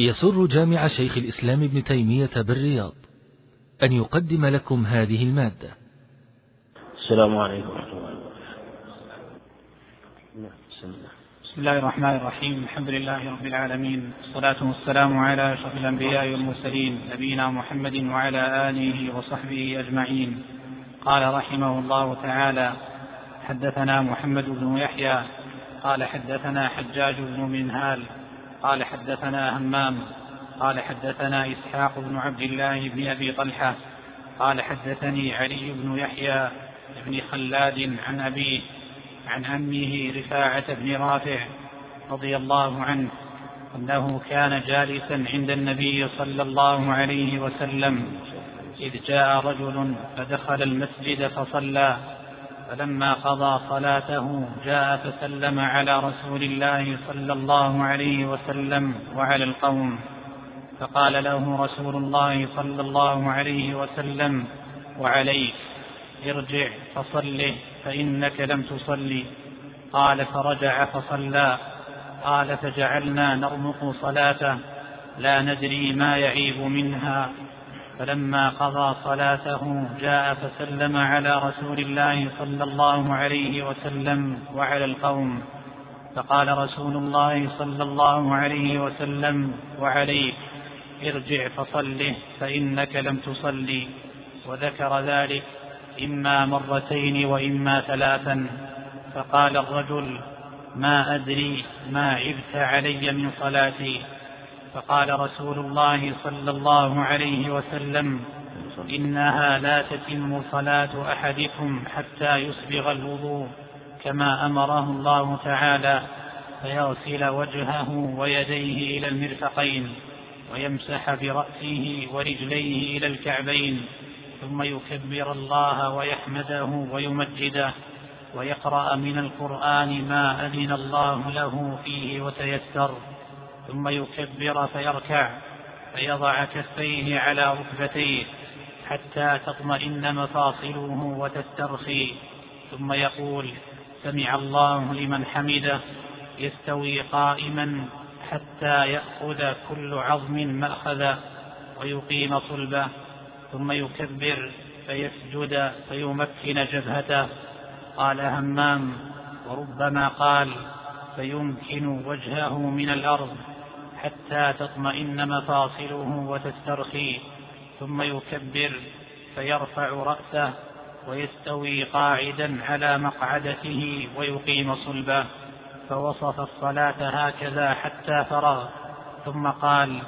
يسر جامع شيخ الإسلام ابن تيمية بالرياض أن يقدم لكم هذه المادة. السلام عليكم ورحمة الله بسم الله بسم الله الرحمن الرحيم. الحمد لله رب العالمين. والصلاة والسلام على أشرف الأنبياء والمرسلين نبينا محمد وعلى آله وصحبه أجمعين. قال رحمه الله تعالى حدثنا محمد بن يحيى قال حدثنا حجاج بن منهال قال حدثنا همام قال حدثنا إسحاق بن عبد الله بن أبي طلحة قال حدثني علي بن يحيى بن خلاد عن أبيه عن عمه رفاعة بن رافع رضي الله عنه أنه كان جالسا عند النبي صلى الله عليه وسلم إذ جاء رجل فدخل المسجد فصلى. فلما قضى صلاته جاء فسلم على رسول الله صلى الله عليه وسلم وعلى القوم. فقال له رسول الله صلى الله عليه وسلم وعليك ارجع فصله فإنك لم تصلي. قال فرجع فصلى. قال فجعلنا نرمق صلاته لا ندري ما يعيب منها. فلما قضى صلاته جاء فسلم على رسول الله صلى الله عليه وسلم وعلى القوم. فقال رسول الله صلى الله عليه وسلم وعليك ارجع فصله فإنك لم تصلي وذكر ذلك إما مرتين وإما ثلاثا. فقال الرجل ما أدري ما عبت علي من صلاتي. فقال رسول الله صلى الله عليه وسلم إنها لا تتم صلاة أحدكم حتى يسبغ الوضوء كما أمره الله تعالى فيغسل وجهه ويديه إلى المرفقين ويمسح برأسه ورجليه إلى الكعبين ثم يكبر الله ويحمده ويمجده ويقرأ من القرآن ما أذن الله له فيه وتيسر. ثم يكبر فيركع فيضع كفيه على ركبتيه حتى تطمئن مفاصله وتسترخي. ثم يقول سمع الله لمن حمده يستوي قائما حتى يأخذ كل عظم مأخذا ويقيم صلبه. ثم يكبر فيسجد فيمكن جبهته. قال همام وربما قال فيمكن وجهه من الأرض. حتى تطمئن مفاصله وتسترخي ثم يكبر فيرفع رأسه ويستوي قاعدا على مقعدته ويقيم صلبه. فوصف الصلاة هكذا حتى فرغ ثم قال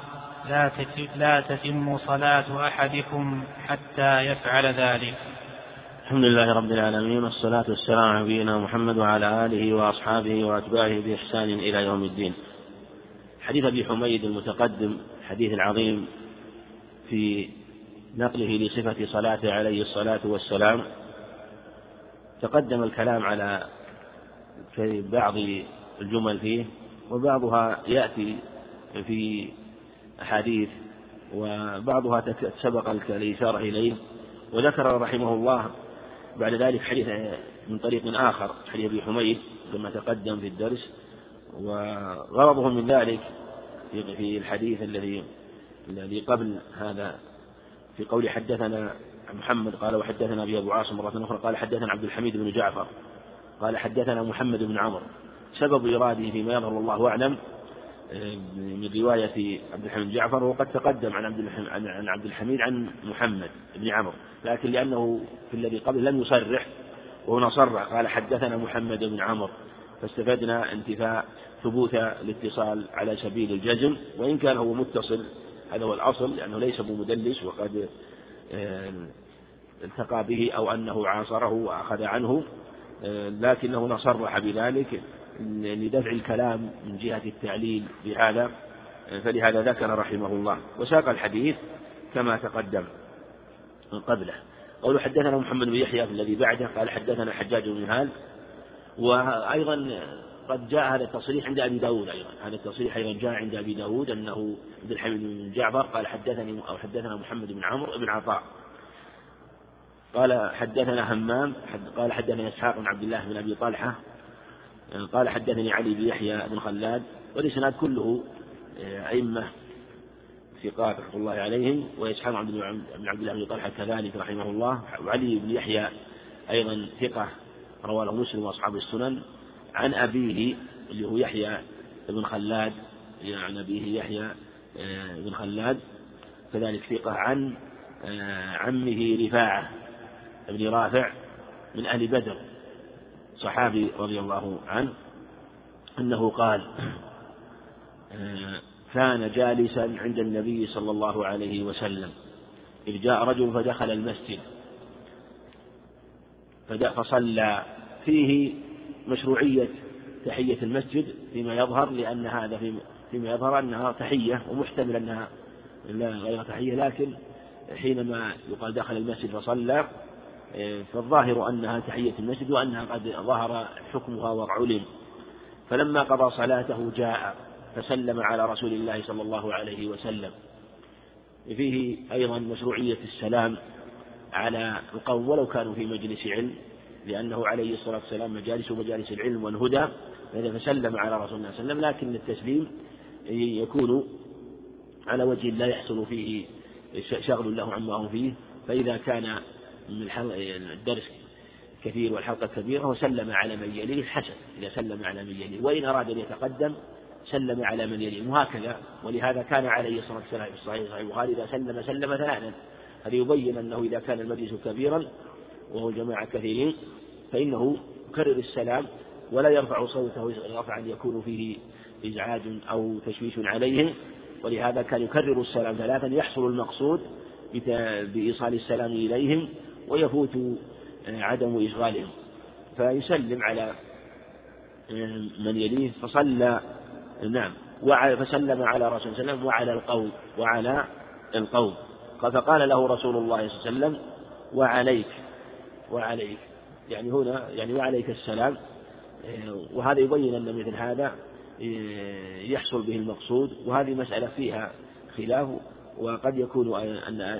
لا لا تتم صلاة أحدكم حتى يفعل ذلك. الحمد لله رب العالمين والصلاة والسلام على نبينا محمد وعلى آله وأصحابه وأتباعه بإحسان إلى يوم الدين. حديث أبي حميد المتقدم الحديث العظيم في نقله لصفة صلاته عليه الصلاة والسلام. تقدم الكلام على في بعض الجمل فيه وبعضها يأتي في أحاديث وبعضها سبق الإشارة إليه. وذكر رحمه الله بعد ذلك حديث من طريق آخر حديث أبي حميد كما تقدم في الدرس. وغرضه من ذلك في الحديث الذي الذي قبل هذا في قول حدثنا محمد قال وحدثنا أبي أبو عاصم مرة أخرى قال حدثنا عبد الحميد بن جعفر قال حدثنا محمد بن عمرو سبب إراده فيما يظهر الله أعلم من رواية عبد الحميد بن جعفر وقد تقدم عن عبد عن عبد الحميد عن محمد بن عمرو لكن لأنه في الذي قبل لم يصرح وهنا صرح قال حدثنا محمد بن عمرو فاستفدنا انتفاء ثبوت الاتصال على سبيل الجزم وإن كان هو متصل هذا هو الأصل لأنه ليس بمدلس وقد التقى به أو أنه عاصره وأخذ عنه لكنه صرح بذلك لدفع الكلام من جهة التعليل بهذا فلهذا ذكر رحمه الله. وساق الحديث كما تقدم قبله. قول حدثنا محمد بن يحيى الذي بعده قال حدثنا حجاج بن هال وأيضا قد جاء هذا التصريح عند أبي داود أيضا. هذا التصريح أيضا جاء عند أبي داود أنه عبد الحميد بن جعفر قال حدثني أو حدثنا محمد بن عمرو بن عطاء. قال حدثنا همام حد قال حدثنا إسحاق بن عبد الله بن أبي طلحة قال حدثني علي بن يحيى بن خلاد والإسناد كله أئمة ثقات رحمة الله عليهم وإسحاق بن عبد الله بن طلحة كذلك رحمه الله وعلي بن يحيى أيضا ثقة رواه مسلم وأصحاب السنن. عن أبيه اللي هو يحيى بن خلاد عن أبيه يحيى آه، بن خلاد كذلك ثقة عن آه، عمه رفاعة بن رافع من أهل بدر صحابي رضي الله عنه أنه قال آه، كان جالسا عند النبي صلى الله عليه وسلم إذ جاء رجل فدخل المسجد فصلى فيه مشروعية تحية المسجد فيما يظهر لأن هذا فيما يظهر أنها تحية ومحتمل أنها لا غير تحية لكن حينما يقال دخل المسجد فصلى فالظاهر أنها تحية المسجد وأنها قد ظهر حكمها وعلم. فلما قضى صلاته جاء فسلم على رسول الله صلى الله عليه وسلم. فيه أيضا مشروعية السلام على القوم ولو كانوا في مجلس علم لأنه عليه الصلاة والسلام مجالس مجالس العلم والهدى فسلم على رسول الله صلى الله عليه وسلم لكن التسليم يكون على وجه لا يحصل فيه شغل له عما هم فيه. فإذا كان من الدرس كثير والحلقة كبيرة وسلم على من يليه حسن إذا سلم على من يليه. وإن أراد أن يتقدم سلم على من يليه وهكذا. ولهذا كان عليه الصلاة والسلام في الصحيح صحيح البخاري إذا سلم سلم ثلاثا. هذا يبين أنه إذا كان المجلس كبيرا وهو جماعة كثيرين فإنه يكرر السلام ولا يرفع صوته رفعا يكون فيه إزعاج أو تشويش عليهم ولهذا كان يكرر السلام ثلاثا يحصل المقصود بإيصال السلام إليهم ويفوت آه، عدم إشغالهم فيسلم على آه، من يليه فصلى نعم فسلم على رسول الله وسلم وعلى القوم وعلى القوم. فقال له رسول الله صلى الله عليه وسلم وعليك وعليك. يعني هنا يعني وعليك السلام. آه، وهذا يبين أن مثل هذا يحصل به المقصود. وهذه مسألة فيها خلاف وقد يكون أن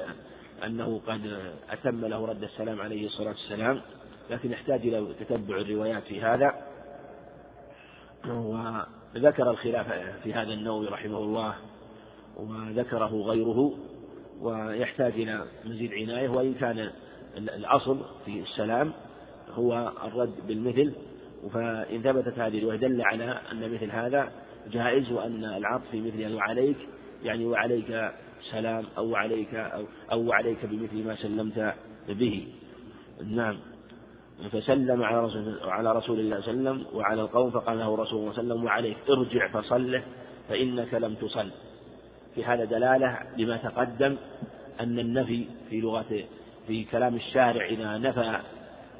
أنه قد أتم له رد السلام عليه الصلاة والسلام. لكن يحتاج إلى تتبع الروايات في هذا. وذكر الخلاف في هذا النووي رحمه الله وذكره غيره. ويحتاج إلى مزيد عناية. وإن كان الأصل في السلام هو الرد بالمثل فإن ثبتت هذه الرواية دل على أن مثل هذا جائز وأن العطف في مثل وعليك يعني وعليك سلام أو عليك أو, أو عليك بمثل ما سلمت به. نعم. فسلم على رسول, على رسول الله صلى الله عليه وسلم وعلى القوم فقال له رسول الله صلى الله عليه وسلم وعليك ارجع فصله فإنك لم تصل. في هذا دلالة لما تقدم أن النفي في لغة في كلام الشارع إذا نفى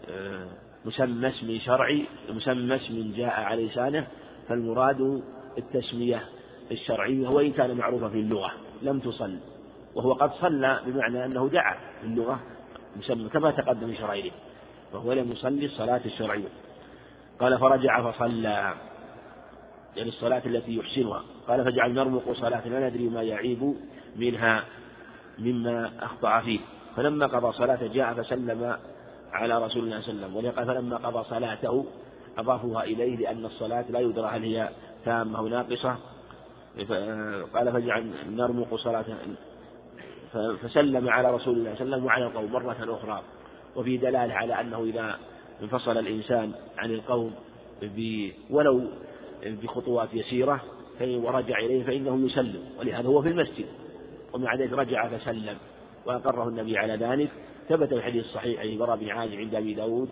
آه، مسمى اسم شرعي مسمى اسم جاء على لسانه فالمراد التسمية الشرعية وإن كان معروفا في اللغة لم تصل. وهو قد صلى بمعنى أنه دعا في اللغة مسمى كما تقدم في شرعيه وهو لم يصلي الصلاة الشرعية. قال فرجع فصلى يعني الصلاة التي يحسنها. قال فجعل نرمق صلاة لا ندري ما يعيب منها مما أخطأ فيه. فلما قضى صلاة جاء فسلم على رسول الله صلى الله عليه وسلم فلما قضى صلاته أضافوها إليه لأن الصلاة لا يدرى هل هي تامة أو ناقصة. قال فجعل نرمق صلاة. فسلم على رسول الله صلى الله عليه وسلم وعلى القوم مرة أخرى وفي دلالة على أنه إذا انفصل الإنسان عن القوم ولو بخطوات يسيرة ورجع إليه فإنه يسلم ولهذا هو في المسجد. ومع ذلك رجع فسلم. وأقره النبي على ذلك. ثبت الحديث الصحيح عن براء بن عازب عند أبي داود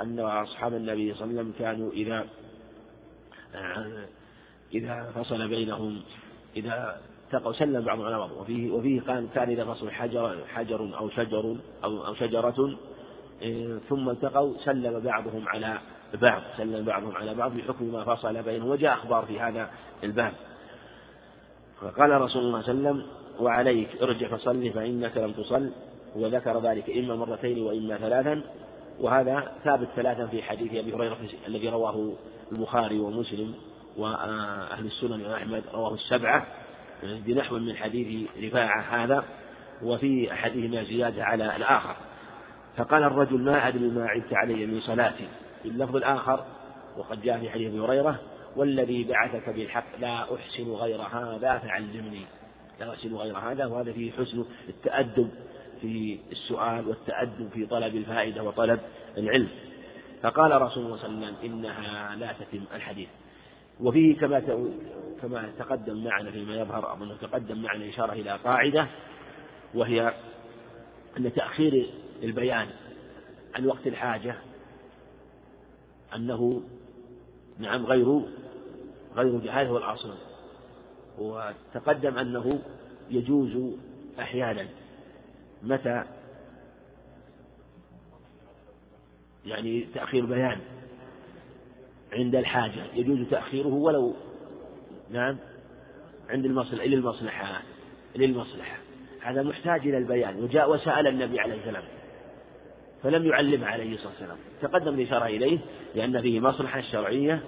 أن أصحاب النبي صلى الله عليه وسلم كانوا إذا إذا فصل بينهم إذا التقوا سلم بعضهم على بعض. وفيه وفيه كان كان إذا فصل حجر حجر أو شجر أو أو شجرة ثم التقوا سلم بعضهم على بعض سلم بعضهم على بعض بحكم ما فصل بينهم. وجاء أخبار في هذا الباب. فقال رسول الله صلى الله عليه وسلم وعليك. ارجع فصل فإنك لم تصل. وذكر ذلك إما مرتين وإما ثلاثا. وهذا ثابت ثلاثا في حديث أبي هريرة الذي رواه البخاري ومسلم وأهل السنن وأحمد رواه السبعة بنحو من حديث رفاعة هذا وفي أحدهما زيادة على الآخر. فقال الرجل ما أدري ما عدت علي من صلاتي. باللفظ الآخر وقد جاء في حديث أبي هريرة والذي بعثك بالحق لا أحسن غير هذا فعلمني. لا يغسل غير هذا وهذا فيه حسن التأدب في السؤال والتأدب في طلب الفائدة وطلب العلم. فقال رسول الله صلى الله عليه وسلم إنها لا تتم الحديث. وفيه كما كما تقدم معنا فيما يظهر أظنه تقدم معنا إشارة إلى قاعدة وهي أن تأخير البيان عن وقت الحاجة أنه نعم غير غير هو الأصل وتقدم أنه يجوز أحيانا. متى؟ يعني تأخير بيان عند الحاجة. يجوز تأخيره ولو نعم عند المصلحة للمصلحة للمصلحة. هذا محتاج إلى البيان. وجاء وسأل النبي عليه السلام فلم يعلم عليه الصلاة والسلام. تقدم الإشارة إليه لأن فيه مصلحة شرعية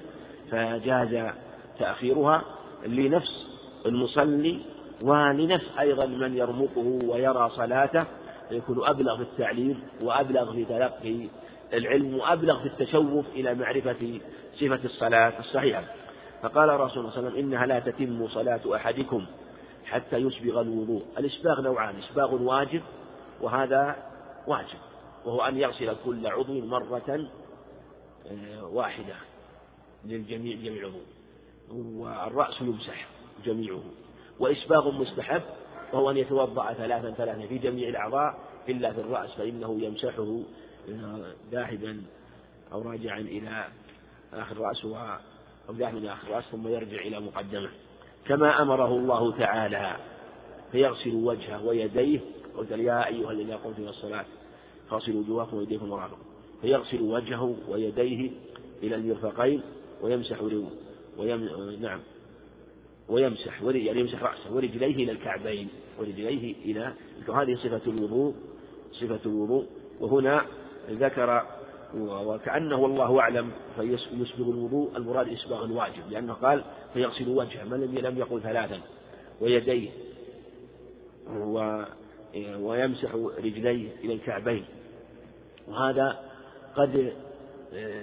فجاز تأخيرها لنفس المصلي ولنفس أيضا من يرمقه ويرى صلاته فيكون أبلغ في التعليم وأبلغ في تلقي العلم وأبلغ في التشوف إلى معرفة صفة الصلاة الصحيحة. فقال رسول الله صلى الله عليه وسلم إنها لا تتم صلاة أحدكم حتى يسبغ الوضوء. الإسباغ نوعان إسباغ واجب وهذا واجب وهو أن يغسل كل عضو مرة آه، واحدة للجميع جميع العضو والرأس يمسح. جميعه. وإسباغ مستحب وهو أن يتوضأ ثلاثا ثلاثا في جميع الأعضاء إلا في الرأس فإنه يمسحه ذاهبا أو راجعا إلى آخر رأس أو ذاهبا إلى آخر رأس ثم يرجع إلى مقدمة. كما أمره الله تعالى فيغسل وجهه ويديه قلت يا أيها الذين قمتم إلى الصلاة فاغسلوا وجوهكم ويديكم مرافق فيغسل وجهه ويديه إلى المرفقين ويمسح ويم... نعم. ويمسح يعني يمسح رأسه ورجليه إلى الكعبين ورجليه إلى هذه صفة الوضوء صفة الوضوء. وهنا ذكر وكأنه والله أعلم فيسبغ الوضوء المراد إسباغ الواجب لأنه قال فيغسل وجهه من لم يقل ثلاثا ويديه و ويمسح رجليه إلى الكعبين. وهذا قد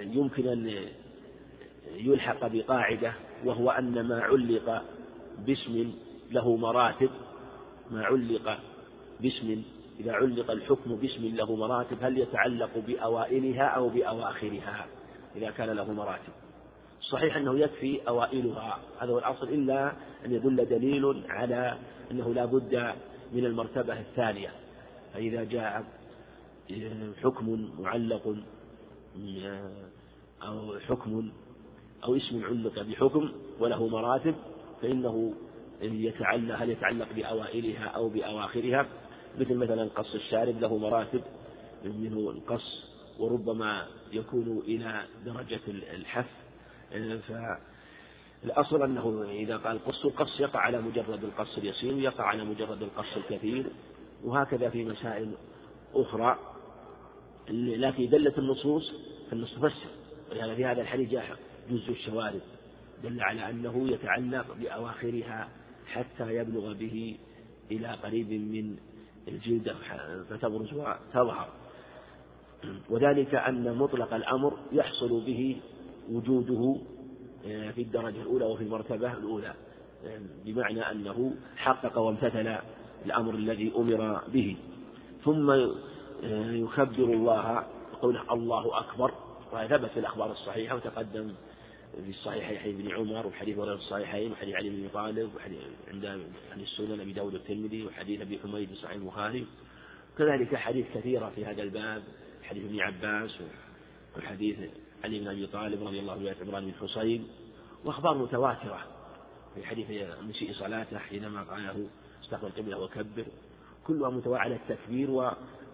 يمكن أن يلحق بقاعدة وهو أن ما علق باسم له مراتب ما علق باسم إذا علق الحكم باسم له مراتب هل يتعلق بأوائلها أو بأواخرها؟ إذا كان له مراتب. صحيح أنه يكفي أوائلها هذا هو الأصل إلا أن يدل دليل على أنه لا بد من المرتبة الثانية. فإذا جاء حكم معلق أو حكم أو اسم علق بحكم وله مراتب فإنه يتعلق هل يتعلق بأوائلها أو بأواخرها؟ مثل مثلا قص الشارب له مراتب منه القص وربما يكون إلى درجة الحف فالأصل أنه إذا قال قص القص يقع على مجرد القص اليسير يقع على مجرد القص الكثير وهكذا في مسائل أخرى. لكن دلت النصوص فالنص تفسر ولهذا في هذا الحديث جاء جزء الشوارب دل على أنه يتعلق بأواخرها حتى يبلغ به إلى قريب من الجلد فتبرز وتظهر وذلك أن مطلق الأمر يحصل به وجوده آه، في الدرجة الأولى وفي المرتبة الأولى آه، بمعنى أنه حقق وامتثل الأمر الذي أمر به. ثم آه، يكبر الله يقول الله أكبر وثبت في الأخبار الصحيحة وتقدم في الصحيحين حديث ابن عمر وحديث هريرة الصحيحين وحديث علي بن طالب وحديث عند عن السنن أبي داود الترمذي وحديث أبي حميد في صحيح البخاري. كذلك حديث كثيرة في هذا الباب حديث ابن عباس وحديث علي بن أبي طالب رضي الله عنه عمران بن حصين. وأخبار متواترة في حديث مسيء صلاته حينما قال له استقبل القبلة وكبر كلها متواترة على التكبير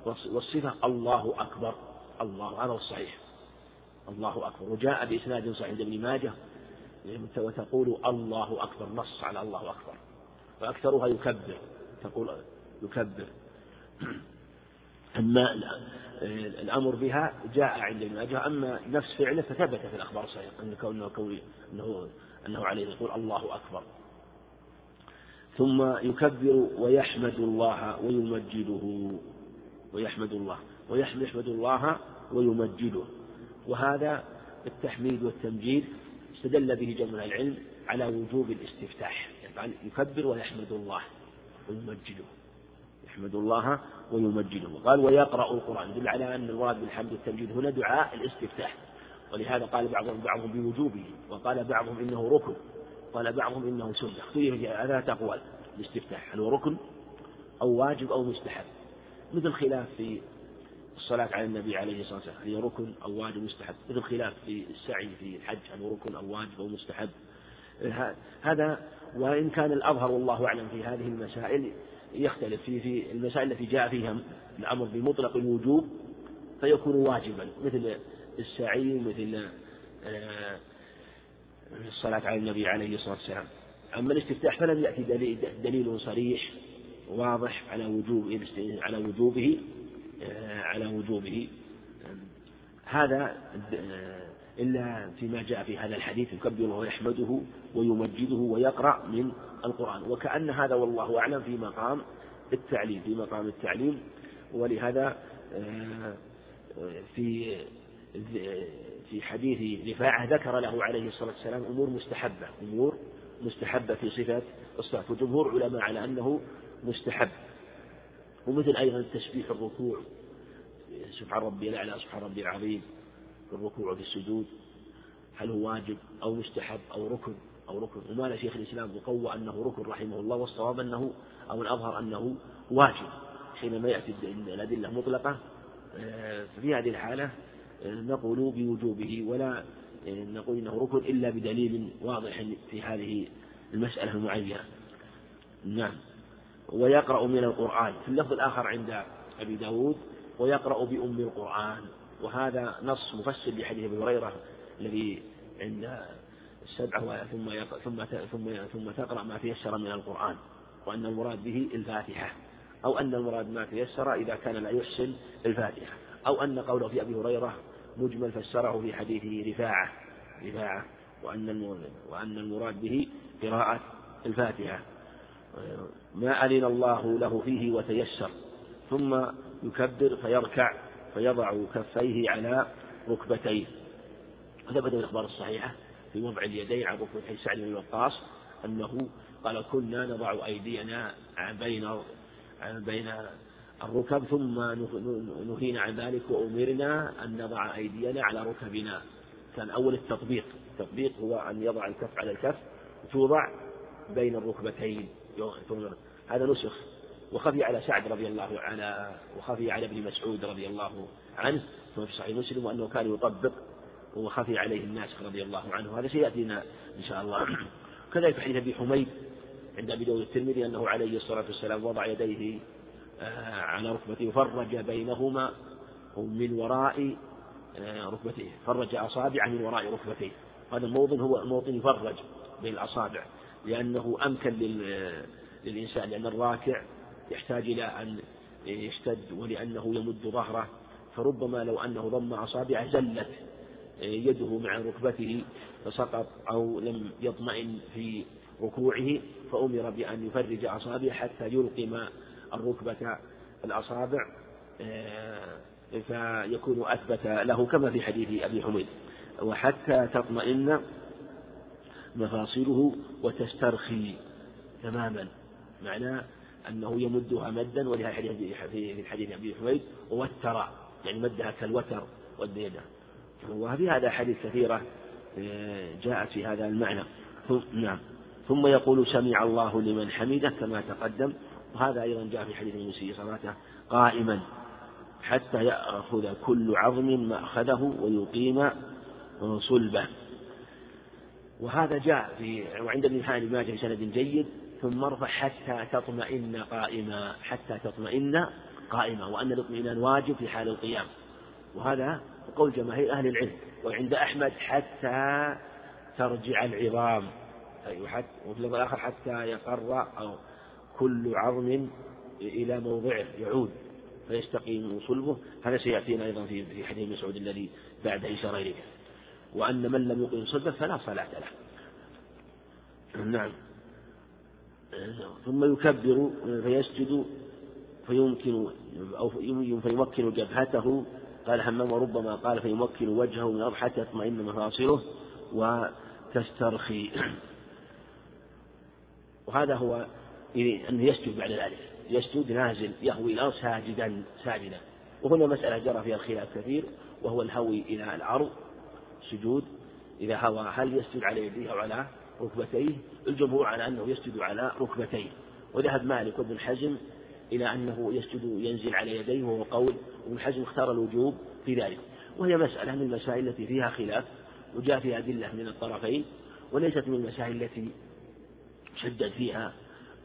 والصفة الله أكبر الله هذا الصحيح. الله أكبر. وجاء بإسناد صحيح عند ابن ماجه وتقول الله أكبر نص على الله أكبر. وأكثرها يكبر تقول يكبر. أما الأمر بها جاء عند ابن ماجه أما نفس فعله فثبت في الأخبار الصحيحة أن كونه أنه أنه عليه يقول الله أكبر. ثم يكبر ويحمد الله ويمجده ويحمد الله ويحمد الله ويمجده. وهذا التحميد والتمجيد استدل به جمع العلم على وجوب الاستفتاح. يعني يكبر ويحمد الله ويمجده. يحمد الله ويمجده. قال ويقرأ القرآن. يدل على أن المراد بالحمد والتمجيد هنا دعاء الاستفتاح. ولهذا قال بعضهم بعضهم بوجوبه. وقال بعضهم إنه ركن. قال بعضهم إنه سنة. اختلف ثلاثة أقوال الاستفتاح هل هو ركن أو واجب أو مستحب؟ مثل خلاف في الصلاة على النبي عليه الصلاة والسلام. هل هي ركن أو واجب مستحب. مثل خلاف في السعي في الحج هل هو ركن أو واجب أو مستحب. هذا وإن كان الأظهر والله أعلم في هذه المسائل يختلف. في في المسائل التي جاء فيها الأمر بمطلق الوجوب فيكون واجبا. مثل السعي مثل آه، الصلاة على النبي عليه الصلاة والسلام. أما الاستفتاح فلم يأتي دليل, صريح واضح على وجوب على وجوبه. على وجوبه. هذا آه، إلا فيما جاء في هذا الحديث يكبره ويحمده ويمجده ويقرأ من القرآن. وكأن هذا والله أعلم في مقام التعليم في مقام التعليم ولهذا آه، في في حديث رفاعة ذكر له عليه الصلاة والسلام أمور مستحبة أمور مستحبة في صفة الصلاة. وجمهور علماء على أنه مستحب. ومثل أيضا التسبيح الركوع. سبحان ربي الأعلى سبحان ربي العظيم. في الركوع وفي السجود هل هو واجب أو مستحب أو ركن أو ركن؟ ومال شيخ الإسلام وقوى أنه ركن رحمه الله والصواب أنه أو الأظهر أنه واجب. حينما يأتي الأدلة مطلقة آه، في هذه الحالة آه، نقول بوجوبه ولا آه، نقول إنه ركن إلا بدليل واضح في هذه المسألة المعينة. نعم. ويقرأ من القرآن في اللفظ الآخر عند أبي داود ويقرأ بأم القرآن. وهذا نص مفسر لحديث أبي هريرة الذي عند السبعة ثم ثم ثم ثم تقرأ ما تيسر من القرآن وأن المراد به الفاتحة. أو أن المراد ما تيسر إذا كان لا يحسن الفاتحة. أو أن قوله في أبي هريرة مجمل فسره في حديثه رفاعة رفاعة وأن وأن المراد به قراءة الفاتحة. ما أذن الله له فيه وتيسر ثم يكبر فيركع فيضع كفيه على ركبتيه. ثبت في الأخبار الصحيحة في وضع اليدين على ركبتي سعد بن وقاص أنه قال كنا نضع أيدينا بين بين الركب ثم نهينا عن ذلك وأمرنا أن نضع أيدينا على ركبنا. كان أول التطبيق التطبيق هو أن يضع الكف على الكف توضع بين الركبتين. هذا نسخ وخفي على سعد رضي الله على وخفي على ابن مسعود رضي الله عنه ثم في صحيح مسلم وأنه كان يطبق وخفي عليه الناسخ رضي الله عنه. هذا سيأتينا إن شاء الله. كذلك حديث أبي حميد عند أبي داود الترمذي أنه عليه الصلاة والسلام وضع يديه آه، على ركبته وفرج بينهما من وراء آه، ركبتيه فرج أصابعه من وراء ركبتيه. هذا الموطن هو موطن يفرج بين الأصابع. لأنه أمكن للإنسان لأن الراكع يحتاج إلى أن يشتد ولأنه يمد ظهره. فربما لو أنه ضم أصابعه زلت يده مع ركبته فسقط أو لم يطمئن في ركوعه فأمر بأن يفرج أصابعه حتى يلقم الركبة الأصابع فيكون أثبت له كما في حديث أبي حميد. وحتى تطمئن مفاصله وتسترخي تماما. معناه أنه يمدها مدا ولهذا في حديث أبي حميد ووتر. يعني مدها كالوتر والديدة وفي هذا حديث كثيرة آه، جاءت في هذا المعنى. نعم. ثم يقول سمع الله لمن حمده كما تقدم. وهذا أيضا جاء في حديث المسيء صلاته قائما حتى يأخذ كل عظم مأخذه ويقيم صلبه. وهذا جاء في وعند ابن حان ماجه بسند جيد ثم ارفع حتى تطمئن قائما حتى تطمئن قائما وأن الاطمئنان واجب في حال القيام. وهذا قول جماهير أهل العلم وعند أحمد حتى ترجع العظام. وفي اللفظ الآخر حتى يقر أو كل عظم إلى موضعه يعود فيستقيم صلبه. هذا سيأتينا أيضا في حديث مسعود الذي بعد إشارة إليه. وأن من لم يقيم صلبه فلا صلاة له. نعم. ثم يكبر فيسجد فيمكن أو فيمكن جبهته. قال حمام وربما قال فيمكن وجهه من الأرض حتى يطمئن مفاصله وتسترخي. وهذا هو أنه يسجد بعد ذلك. يسجد نازل يهوي الأرض ساجدا ساجدا. وهنا مسألة جرى فيها الخلاف كثير وهو الهوي إلى الأرض. سجود إذا هوى هل يسجد على يديه أو على ركبتيه؟ الجمهور على أنه يسجد على ركبتيه. وذهب مالك وابن حزم إلى أنه يسجد ينزل على يديه وهو قول. ابن حزم اختار الوجوب في ذلك. وهي مسألة من المسائل التي فيها خلاف وجاء فيها أدلة من الطرفين وليست من المسائل التي شدد فيها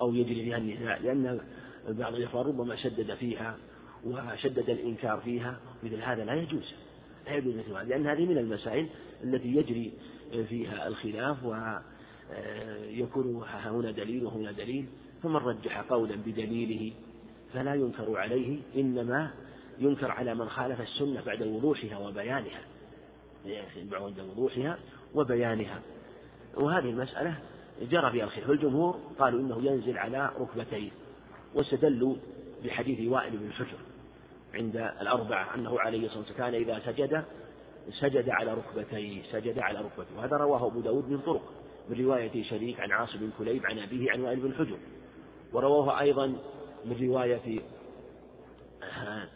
أو يجري فيها النزاع لأن بعض الإخوان ربما شدد فيها وشدد الإنكار فيها. مثل هذا لا يجوز. يجوز مثل لأن هذه من المسائل التي يجري فيها الخلاف ويكون هنا دليل وهنا دليل فمن رجح قولا بدليله فلا ينكر عليه إنما ينكر على من خالف السنة بعد وضوحها وبيانها. بعد وضوحها وبيانها. وهذه المسألة جرى فيها الخلاف. الجمهور قالوا إنه ينزل على ركبتيه واستدلوا بحديث وائل بن حجر. عند الأربعة أنه عليه الصلاة والسلام كان إذا سجد سجد على ركبتيه سجد على ركبتيه وهذا رواه أبو داود من طرق من رواية شريك عن عاصم بن كليب عن أبيه عن وائل بن حجر. ورواه أيضا من رواية آه،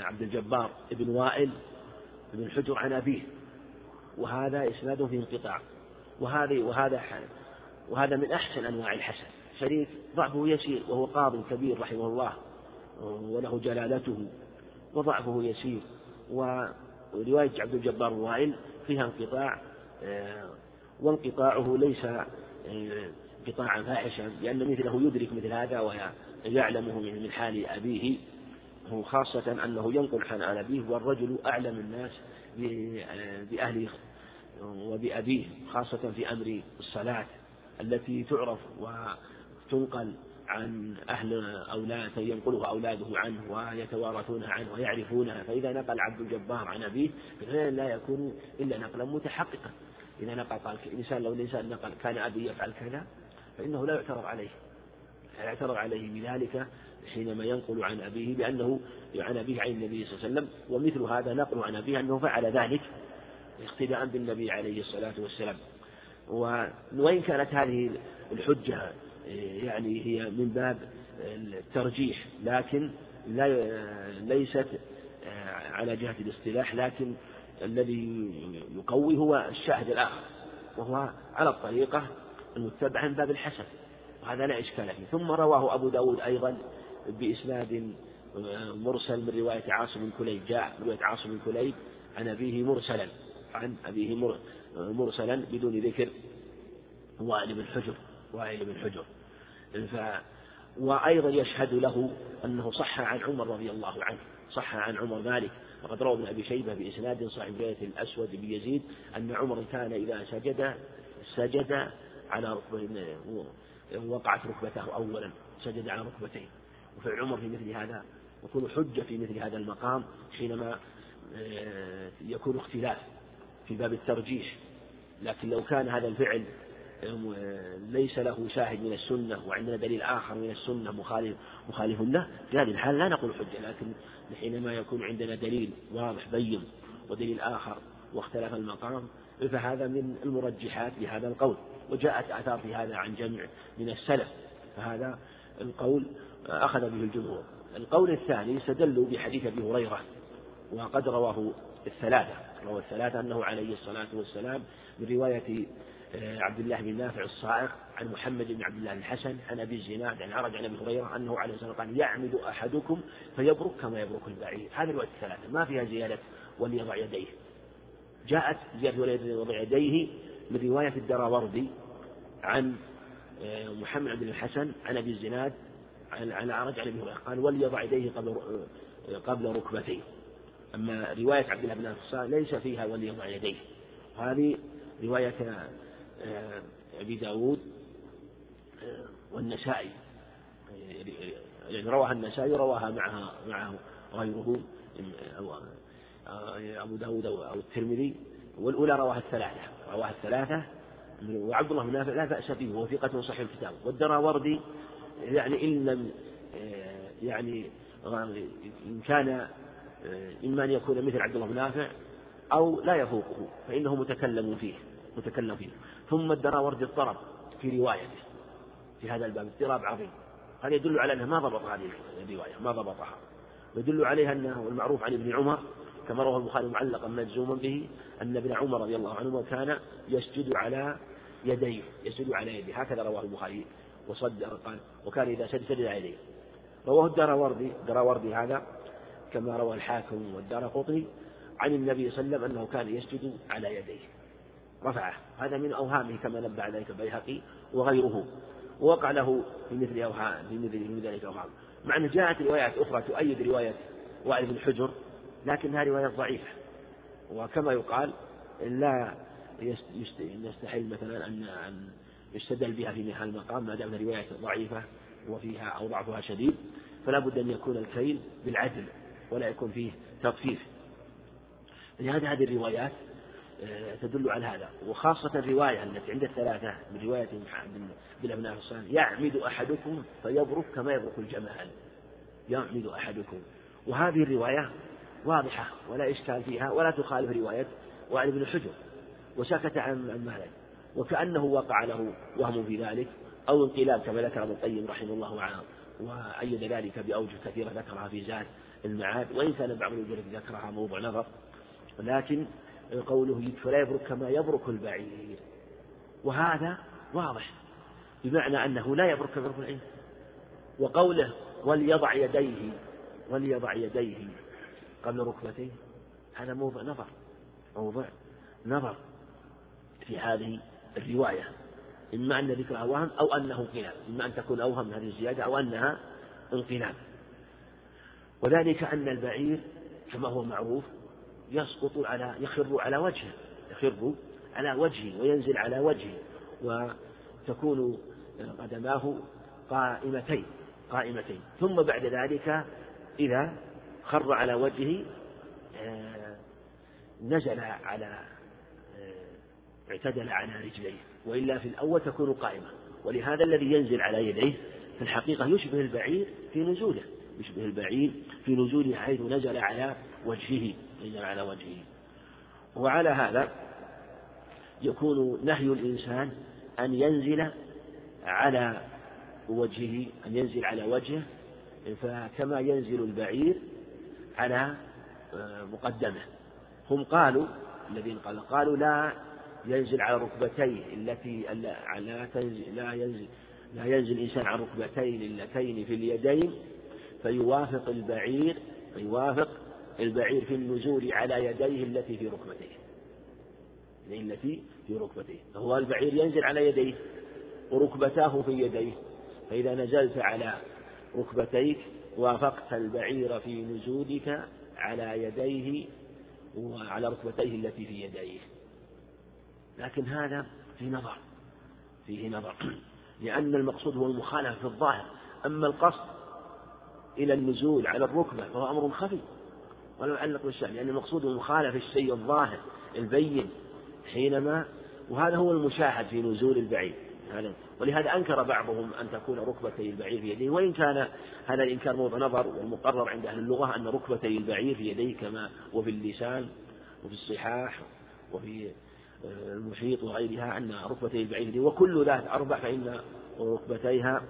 عبد الجبار بن وائل بن حجر عن أبيه. وهذا إسناده في انقطاع. وهذه وهذا وهذا من أحسن أنواع الحسن. شريك ضعفه يسير وهو قاض كبير رحمه الله. وله جلالته وضعفه يسير. ورواية عبد الجبار وائل فيها انقطاع آه، وانقطاعه ليس آه، انقطاعا فاحشا لأن مثله يدرك مثل هذا ويعلمه من حال أبيه. خاصة أنه ينقل عن أبيه والرجل أعلم الناس آه، بأهله وبأبيه خاصة في أمر الصلاة التي تعرف وتنقل عن أهل أولاد ينقلها أولاده عنه ويتوارثونها عنه ويعرفونها فإذا نقل عبد الجبار عن أبيه لا يكون إلا نقلا متحققا. إذا نقل قال الإنسان لو الإنسان نقل كان أبي يفعل كذا فإنه لا يعترض عليه. لا يعترض عليه بذلك حينما ينقل عن أبيه بأنه عن أبيه عن النبي صلى الله عليه وسلم. ومثل هذا نقل عن أبيه أنه فعل ذلك اقتداء بالنبي عليه الصلاة والسلام. وإن كانت هذه الحجة يعني هي من باب الترجيح لكن لا ليست على جهة الاصطلاح لكن الذي يقوي هو الشاهد الآخر وهو على الطريقة المتبعة من باب الحسن وهذا لا إشكال فيه. ثم رواه أبو داود أيضا بإسناد مرسل من رواية عاصم بن كليب جاء رواية عاصم بن كليب عن أبيه مرسلا عن أبيه مرسلا بدون ذكر وائل بن حجر. وائل بن حجر. ف وأيضا يشهد له أنه صح عن عمر رضي الله عنه صح عن عمر ذلك وقد روى ابن أبي شيبة بإسناد صحيح رواية الأسود بن يزيد أن عمر كان إذا سجد سجد على ركبتين وقعت ركبته أولا سجد على ركبتين. وفعل عمر في مثل هذا يكون حجة في مثل هذا المقام حينما آه، يكون اختلاف في باب الترجيح. لكن لو كان هذا الفعل ليس له شاهد من السنة وعندنا دليل آخر من السنة مخالف مخالف له في هذه الحال لا نقول حجة لكن حينما يكون عندنا دليل واضح بين ودليل آخر واختلف المقام فهذا من المرجحات لهذا القول وجاءت آثار في هذا عن جمع من السلف فهذا القول أخذ به الجمهور. القول الثاني استدلوا بحديث أبي هريرة وقد رواه الثلاثة روى الثلاثة أنه عليه الصلاة والسلام من رواية آه، عبد الله بن نافع الصائغ عن محمد بن عبد الله الحسن عن أبي الزناد عن عرج عن أبي هريرة أنه عليه الصلاة والسلام قال يعمد أحدكم فيبرك كما يبرك البعير. هذه الرواية الثلاثة ما فيها زيادة وليضع يديه. جاءت زيادة وليضع يديه من رواية الدراوردي عن آه، محمد بن الحسن عن أبي الزناد عن عرج عن أبي هريرة. قال وليضع يديه قبل آه، قبل ركبتيه. أما رواية عبد الله بن نافع ليس فيها وليضع يديه. هذه رواية آه، أبي داود آه، والنسائي. يعني رواها النسائي رواها معها معه غيره آه، أبو داود أو الترمذي. والأولى رواها الثلاثة رواها الثلاثة وعبد الله بن نافع لا بأس به وهو صحيح الكتاب. والدراوردي يعني إن لم يعني إن كان إما أن يكون مثل عبد الله بن نافع أو لا يفوقه فإنه متكلم فيه متكلم فيه. ثم الدراوردي اضطرب في روايته. في هذا الباب اضطراب عظيم. هذا يدل على أنه ما ضبط هذه الرواية؟ ما ضبطها. ويدل عليها أنه المعروف عن ابن عمر كما رواه البخاري معلقا مجزوما به أن ابن عمر رضي الله عنهما كان يسجد على يديه يسجد على يديه. هكذا رواه البخاري وصد قال وكان إذا سجد سجد على يديه. رواه الدراوردي الدراوردي هذا كما روى الحاكم والدار قطني عن النبي صلى الله عليه وسلم أنه كان يسجد على يديه. رفعه. هذا من أوهامه كما نبه ذلك البيهقي وغيره. ووقع له في مثل أوهام في مثل ذلك أوهام. مع أن جاءت روايات أخرى تؤيد رواية وائل بن حجر لكنها روايات ضعيفة. وكما يقال لا يستحيل مثلا أن أن يستدل بها في هذا المقام ما دام رواية ضعيفة وفيها أو ضعفها شديد فلا بد أن يكون الكيل بالعدل ولا يكون فيه تطفيف. لهذا هذه الروايات تدل على هذا. وخاصة الرواية التي عند الثلاثة من رواية بن أبناء الصالح يعمد أحدكم فيبرك كما يبرك الجمال. يعمد أحدكم. وهذه الرواية واضحة ولا إشكال فيها ولا تخالف رواية وعن بن حجر. وسكت عن مالك. وكأنه وقع له وهم في ذلك أو انقلاب كما ذكر ابن القيم رحمه الله عنه وأيد ذلك بأوجه كثيرة ذكرها في زاد المعاد. وإن كان بعض الوجوه ذكرها موضوع نظر. ولكن قوله فلا يبرك كما يبرك البعير. وهذا واضح بمعنى أنه لا يبرك كما يبرك العين وقوله وليضع يديه وليضع يديه قبل ركبتيه هذا موضع نظر موضع نظر في هذه الرواية. إما أن ذكرها وهم أو أنه انقلاب إما أن تكون أوهم هذه الزيادة أو أنها انقلاب. وذلك أن البعير كما هو معروف يسقط على يخر على وجهه يخر على وجهه وينزل على وجهه وتكون قدماه قائمتين قائمتين. ثم بعد ذلك إذا خر على وجهه آه، نزل على آه، اعتدل على رجليه. وإلا في الأول تكون قائمة. ولهذا الذي ينزل على يديه في الحقيقة يشبه البعير في نزوله يشبه البعير في نزوله حيث نزل على وجهه. نزل على وجهه. وعلى هذا يكون نهي الإنسان أن ينزل على وجهه أن ينزل على وجهه. فكما ينزل البعير على آه، مقدمه. هم قالوا الذين قالوا قالوا لا ينزل على ركبتيه التي لا تنزل لا ينزل لا ينزل الإنسان على ركبتين اللتين في اليدين فيوافق البعير فيوافق البعير في النزول على يديه التي في ركبتيه. التي في ركبتيه. فهو البعير ينزل على يديه وركبتاه في يديه. فإذا نزلت على ركبتيك وافقت البعير في نزولك على يديه وعلى ركبتيه التي في يديه. لكن هذا في نظر فيه نظر. لأن المقصود هو المخالفة في الظاهر. أما القصد إلى النزول على الركبة فهو أمر خفي. ولا يعلق بالشأن لأن المقصود المخالفة الشيء الظاهر البين حينما وهذا هو المشاهد في نزول البعيد هذا ولهذا أنكر بعضهم أن تكون ركبتي البعير في يديه. وإن كان هذا الإنكار موضع نظر والمقرر عند أهل اللغة أن ركبتي البعير في يديه كما وفي اللسان وفي الصحاح وفي آه، المحيط وغيرها أن ركبتي البعير وكل ذات أربع فإن ركبتيها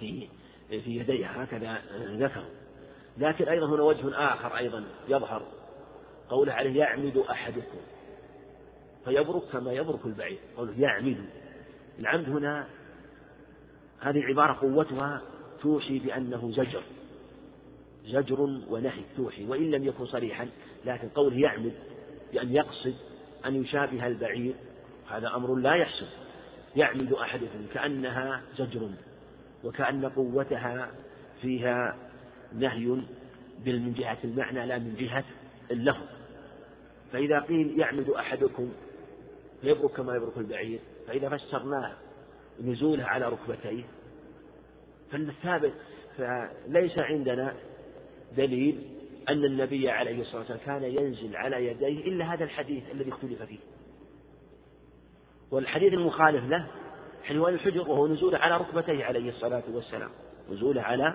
في في يديها هكذا ذكر لكن أيضا هنا وجه آخر أيضا يظهر قوله عليه يعمد أحدكم فيبرك كما يبرك البعير قوله يعمد. العمد هنا هذه العبارة قوتها توحي بأنه زجر زجر ونهي توحي وإن لم يكن صريحا لكن قوله يعمد بأن يقصد أن يشابه البعير هذا أمر لا يحسن. يعمد أحدكم كأنها زجر وكأن قوتها فيها نهي من جهة المعنى لا من جهة اللفظ. فإذا قيل يعمد أحدكم فيبرك كما يبرك البعير فإذا فسرناه نزوله على ركبتيه فالثابت فليس عندنا دليل أن النبي عليه الصلاة والسلام كان ينزل على يديه إلا هذا الحديث الذي اختلف فيه. والحديث المخالف له حلوان الحجر وهو نزوله على ركبتيه عليه الصلاة والسلام نزوله على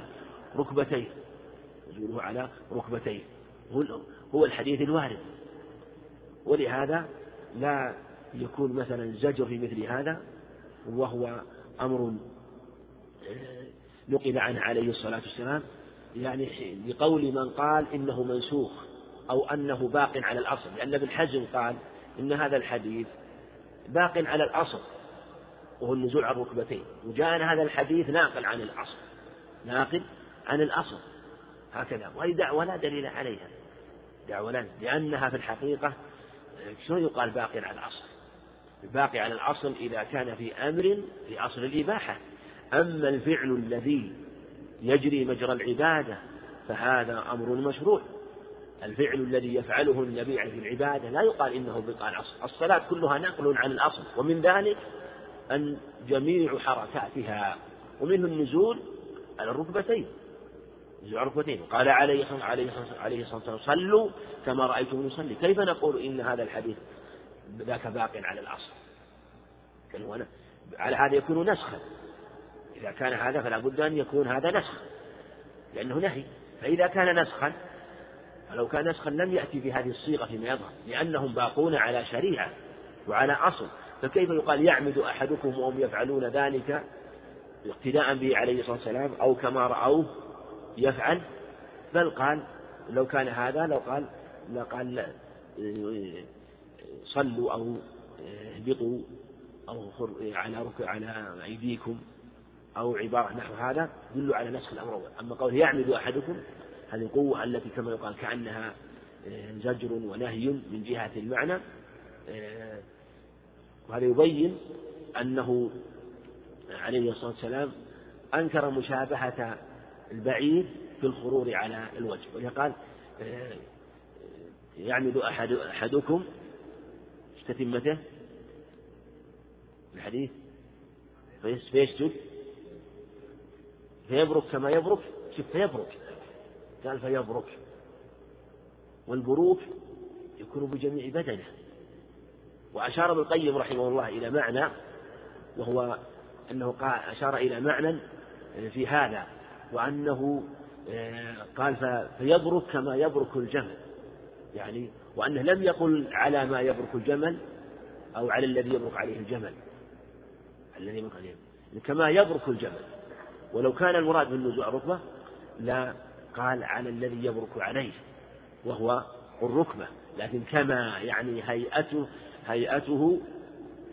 ركبتيه. نزوله على ركبتيه هو الحديث الوارد. ولهذا لا يكون مثلا زجر في مثل هذا وهو أمر نقل عنه عليه الصلاة والسلام يعني بقول من قال إنه منسوخ أو أنه باق على الأصل. لأن ابن حزم قال إن هذا الحديث باق على الأصل وهو النزول على الركبتين وجاءنا هذا الحديث ناقل عن الأصل ناقل عن الأصل. هكذا. وهي دعوة لا دليل عليها. دعوة لا لأنها في الحقيقة شلون يقال باقي على الأصل؟ الباقي على الأصل إذا كان في أمر في أصل الإباحة. أما الفعل الذي يجري مجرى العبادة فهذا أمر مشروع. الفعل الذي يفعله النبي في العبادة لا يقال إنه بقى الأصل. الصلاة كلها نقل عن الأصل. ومن ذلك أن جميع حركاتها ومنه النزول على الركبتين. الركبتين قال عليه عليه عليه الصلاة والسلام صلوا كما رأيتم يصلي. كيف نقول إن هذا الحديث ذاك باق على الأصل؟ على هذا يكون نسخا. إذا كان هذا فلا بد أن يكون هذا نسخ لأنه نهي. فإذا كان نسخا فلو كان نسخا لم يأتي بهذه الصيغة فيما يظهر لأنهم باقون على شريعة وعلى أصل. فكيف يقال يعمد أحدكم وهم يفعلون ذلك اقتداء به عليه الصلاة والسلام أو كما رأوه يفعل بل قال لو كان هذا لو قال لقال صلوا أو اهبطوا أو على ركع على أيديكم أو عبارة نحو هذا يدل على نسخ الأمر الأول. أما قول يعمد أحدكم هذه القوة التي كما يقال كأنها آه، زجر ونهي من جهة المعنى آه، وهذا يبين أنه عليه الصلاة والسلام أنكر مشابهة البعير في الخرور على الوجه ولقال آه، يعمد أحد أحدكم تتمته الحديث؟ فيسجد؟ فيبرك كما يبرك؟ شوف فيبرك. قال فيبرك. والبروك يكون بجميع بدنه. وأشار ابن القيم رحمه الله إلى معنى وهو أنه قال أشار إلى معنى في هذا. وأنه آه، قال فيبرك كما يبرك الجمل. يعني وأنه لم يقل على ما يبرك الجمل أو على الذي يبرك عليه الجمل. الذي يبرك عليه كما يبرك الجمل. ولو كان المراد بالنزوع الركبة لا قال على الذي يبرك عليه وهو الركبة. لكن كما يعني هيئته هيئته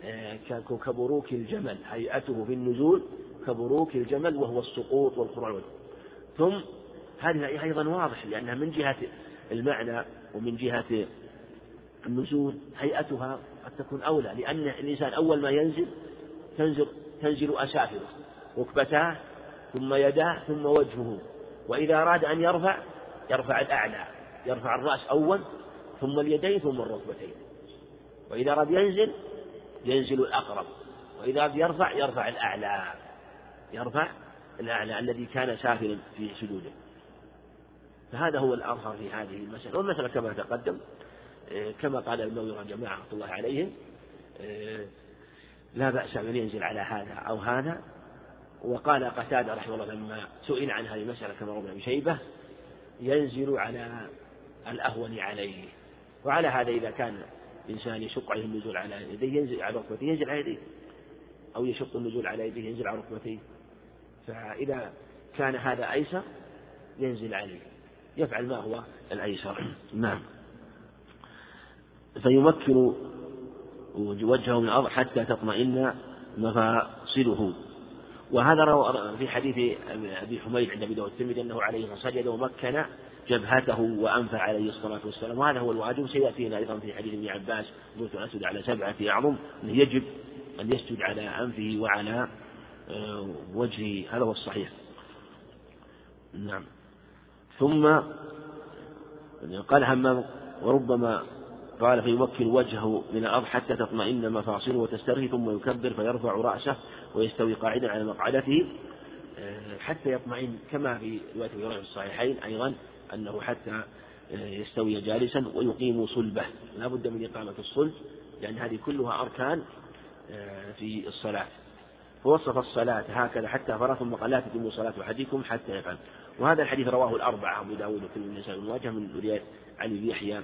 آه، كبروك الجمل هيئته في النزول كبروك الجمل وهو السقوط والخروج ثم هذه أيضا واضح لأنها من جهة المعنى ومن جهة النزول هيئتها قد تكون أولى لأن الإنسان أول ما ينزل تنزل تنزل أسافره ركبتاه ثم يداه ثم وجهه. وإذا أراد أن يرفع يرفع الأعلى يرفع الرأس أول ثم اليدين ثم الركبتين. وإذا أراد ينزل ينزل الأقرب. وإذا أراد يرفع يرفع الأعلى. يرفع الأعلى الذي كان سافلا في سجوده. فهذا هو الأظهر في هذه المسألة. والمسألة كما تقدم آه، كما قال النووي جماعة رحمة الله عليهم آه، لا بأس أن ينزل على هذا أو هذا. وقال قتادة رحمه الله لما سئل عن هذه المسألة كما روى ابن شيبة ينزل على الأهون عليه. وعلى هذا إذا كان إنسان يشق عليه النزول على يديه ينزل على ركبتيه ينزل على يديه. أو يشق النزول على يديه ينزل على ركبتيه. فإذا كان هذا أيسر ينزل عليه يفعل ما هو الأيسر. نعم. فيمكن وجهه من الأرض حتى تطمئن مفاصله. وهذا في حديث أبي حميد عند أبي داود الترمذي أنه عليه سجد ومكن جبهته وأنفه عليه الصلاة والسلام. وهذا هو الواجب سيأتينا أيضا في حديث ابن عباس قلت أن أسجد على سبعة أعظم أنه يجب أن يسجد على أنفه وعلى وجهه هذا هو الصحيح. نعم. ثم قال همام وربما قال فيمكن وجهه من الأرض حتى تطمئن مفاصله وتسترخي ثم يكبر فيرفع رأسه ويستوي قاعدا على مقعدته آه، حتى يطمئن. كما في رواية في الصحيحين أيضا أنه حتى آه، يستوي جالسا ويقيم صلبه. لا بد من إقامة الصلب لأن هذه كلها أركان آه، في الصلاة. فوصف الصلاة هكذا حتى فرغ ثم قال لا تتم صلاة أحدكم حتى يفعل. وهذا الحديث رواه الأربعة أبو داود وكل من نساء المواجهة من رواية علي بن يحيى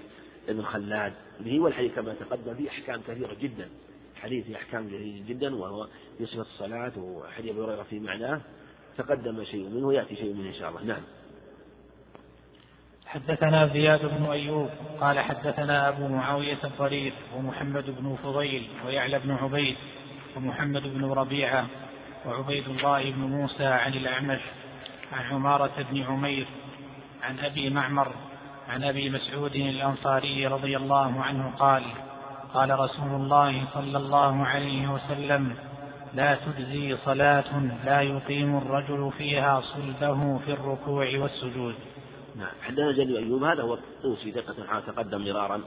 بن خلاد. به والحديث كما تقدم فيه أحكام كثيرة جدا. حديث فيه أحكام كثيرة جدا وهو في صفة الصلاة وحديث أبي هريرة في معناه. تقدم شيء منه يأتي شيء منه إن شاء الله. نعم. حدثنا زياد بن أيوب قال حدثنا أبو معاوية الضرير ومحمد بن فضيل ويعلى بن عبيد ومحمد بن ربيعة وعبيد الله بن موسى عن الأعمش عن عمارة بن عمير عن أبي معمر عن أبي مسعود الأنصاري رضي الله عنه قال قال رسول الله صلى الله عليه وسلم لا تجزي صلاة لا يقيم الرجل فيها صلبه في الركوع والسجود. نعم. حدثنا جل أيوب هذا هو الطوسي ثقة تقدم مرارا.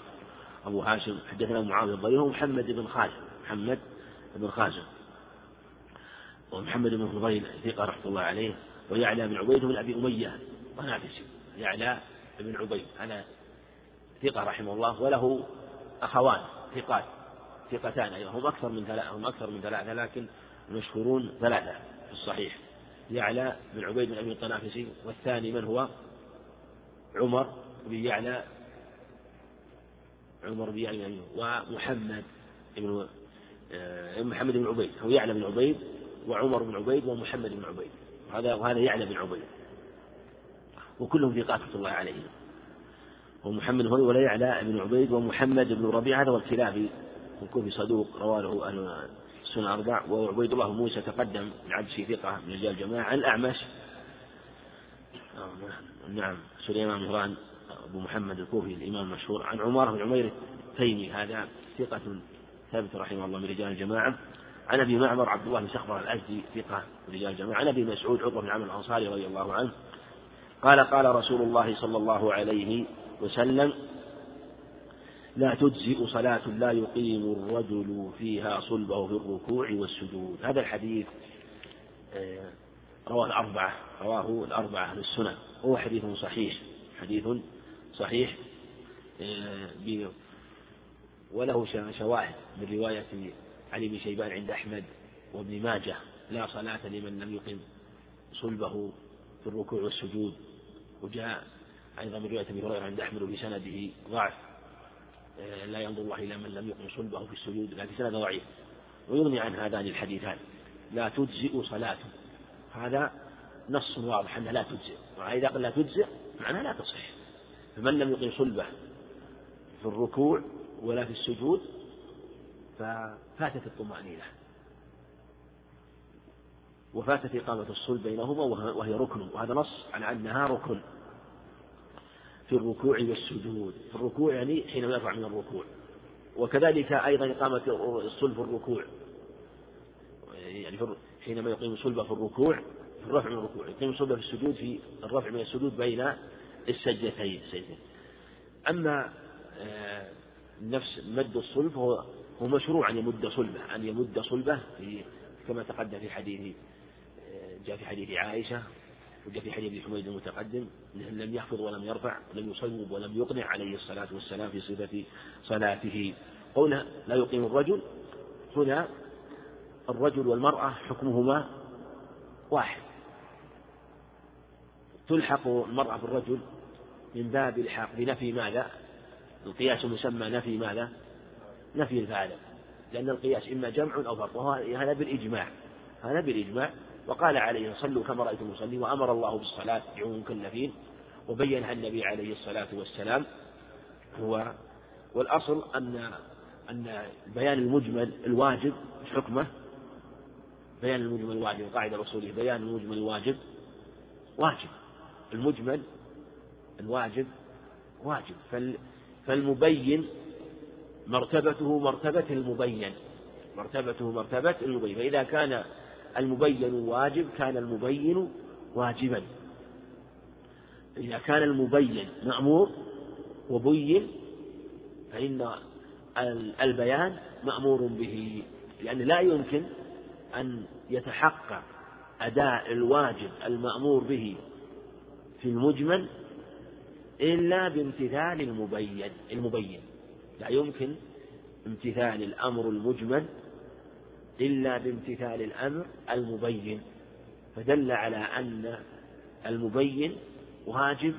أبو هاشم حدثنا معاوية الضرير ومحمد بن خازم محمد بن خازم. ومحمد بن فضيل ثقة رحمة الله عليه ويعلى بن عبيد بن أبي أمية. ونافسي يعلى بن عبيد. أنا ثقة رحمه الله وله أخوان ثقات ثقتان أيضا. هم أكثر من ثلاثة هم أكثر من ثلاثة لكن المشهورون ثلاثة في الصحيح. يعلى بن عبيد بن أبي الطنافسي والثاني من هو؟ عمر بن يعلى. عمر بن يعلى ومحمد بن محمد بن عبيد هو يعلى بن عبيد وعمر بن عبيد ومحمد بن عبيد. وهذا وهذا يعلى بن عبيد. وكلهم في رحمة الله عليهم. ومحمد هو ولا يعلى بن عبيد ومحمد بن ربيعة هذا هو الكلافي الكوفي صدوق رواه أهل السنة الأربع وعبيد الله موسى تقدم العبسي ثقة من رجال الجماعة عن الأعمش. نعم سليمان مهران أبو محمد الكوفي الإمام المشهور. عن عمر بن عمير التيمي هذا ثقة ثابت رحمه الله من رجال الجماعة عن أبي معمر عبد الله بن سخبر الأزدي ثقة رجال الجماعة عن أبي مسعود عقبة بن عمرو الأنصاري رضي الله عنه قال قال رسول الله صلى الله عليه وسلم لا تجزئ صلاة لا يقيم الرجل فيها صلبه في الركوع والسجود. هذا الحديث آه، رواه الأربعة رواه الأربعة أهل السنة. وهو حديث صحيح حديث صحيح آه، وله شواهد من رواية علي بن شيبان عند أحمد وابن ماجه لا صلاة لمن لم يقم صلبه في الركوع والسجود وجاء أيضا من رواية أبي هريرة عند أحمد بسنده ضعف. آه، لا ينظر الله إلى من لم يقم صلبه في السجود لكن سند ضعيف. ويغني عن هذان الحديثان. لا تجزئ صلاة. هذا نص واضح أنها لا تجزئ. وإذا قال لا تجزئ معناها لا تصح. فمن لم يقم صلبه في الركوع ولا في السجود ففاتت الطمأنينة. وفاتت إقامة الصلب بينهما وهي ركن. وهذا نص على أنها ركن في الركوع والسجود. في الركوع يعني حينما يرفع من الركوع. وكذلك أيضا إقامة الصلب في الركوع. يعني حينما يقيم صلبه في الركوع في الرفع من الركوع. يقيم صلبه في السجود في الرفع من السجود بين السجدتين. السجدتين أما آه، نفس مد الصلب هو هو مشروع أن يمد صلبه أن يمد صلبه في كما تقدم في حديث جاء في حديث عائشة وجاء في حديث حميد المتقدم لم يحفظ ولم يرفع ولم يصوب ولم يقنع عليه الصلاة والسلام في صفة صلاته قوله لا يقيم الرجل هنا الرجل والمرأة حكمهما واحد تلحق المرأة بالرجل من باب الحاق بنفي ماذا؟ القياس مسمى نفي ماذا؟ نفي الفاعل. لأن القياس إما جمع أو فرق وهذا بالإجماع. هذا بالإجماع. وقال عليه صلوا كما رأيتم يصلي وأمر الله بالصلاة بعموم كلفين وبينها النبي عليه الصلاة والسلام. هو والأصل أن أن بيان المجمل الواجب حكمه. بيان المجمل الواجب قاعدة الأصولية بيان المجمل الواجب واجب. المجمل الواجب واجب. فالمبين مرتبته مرتبة المبين مرتبته مرتبة المبين. فإذا كان المبين واجب كان المبين واجبا. إذا كان المبين مأمور وبين فإن البيان مأمور به. لأن لا يمكن أن يتحقق أداء الواجب المأمور به في المجمل إلا بامتثال المبين المبين. لا يمكن امتثال الأمر المجمل إلا بامتثال الأمر المبين. فدل على أن المبين واجب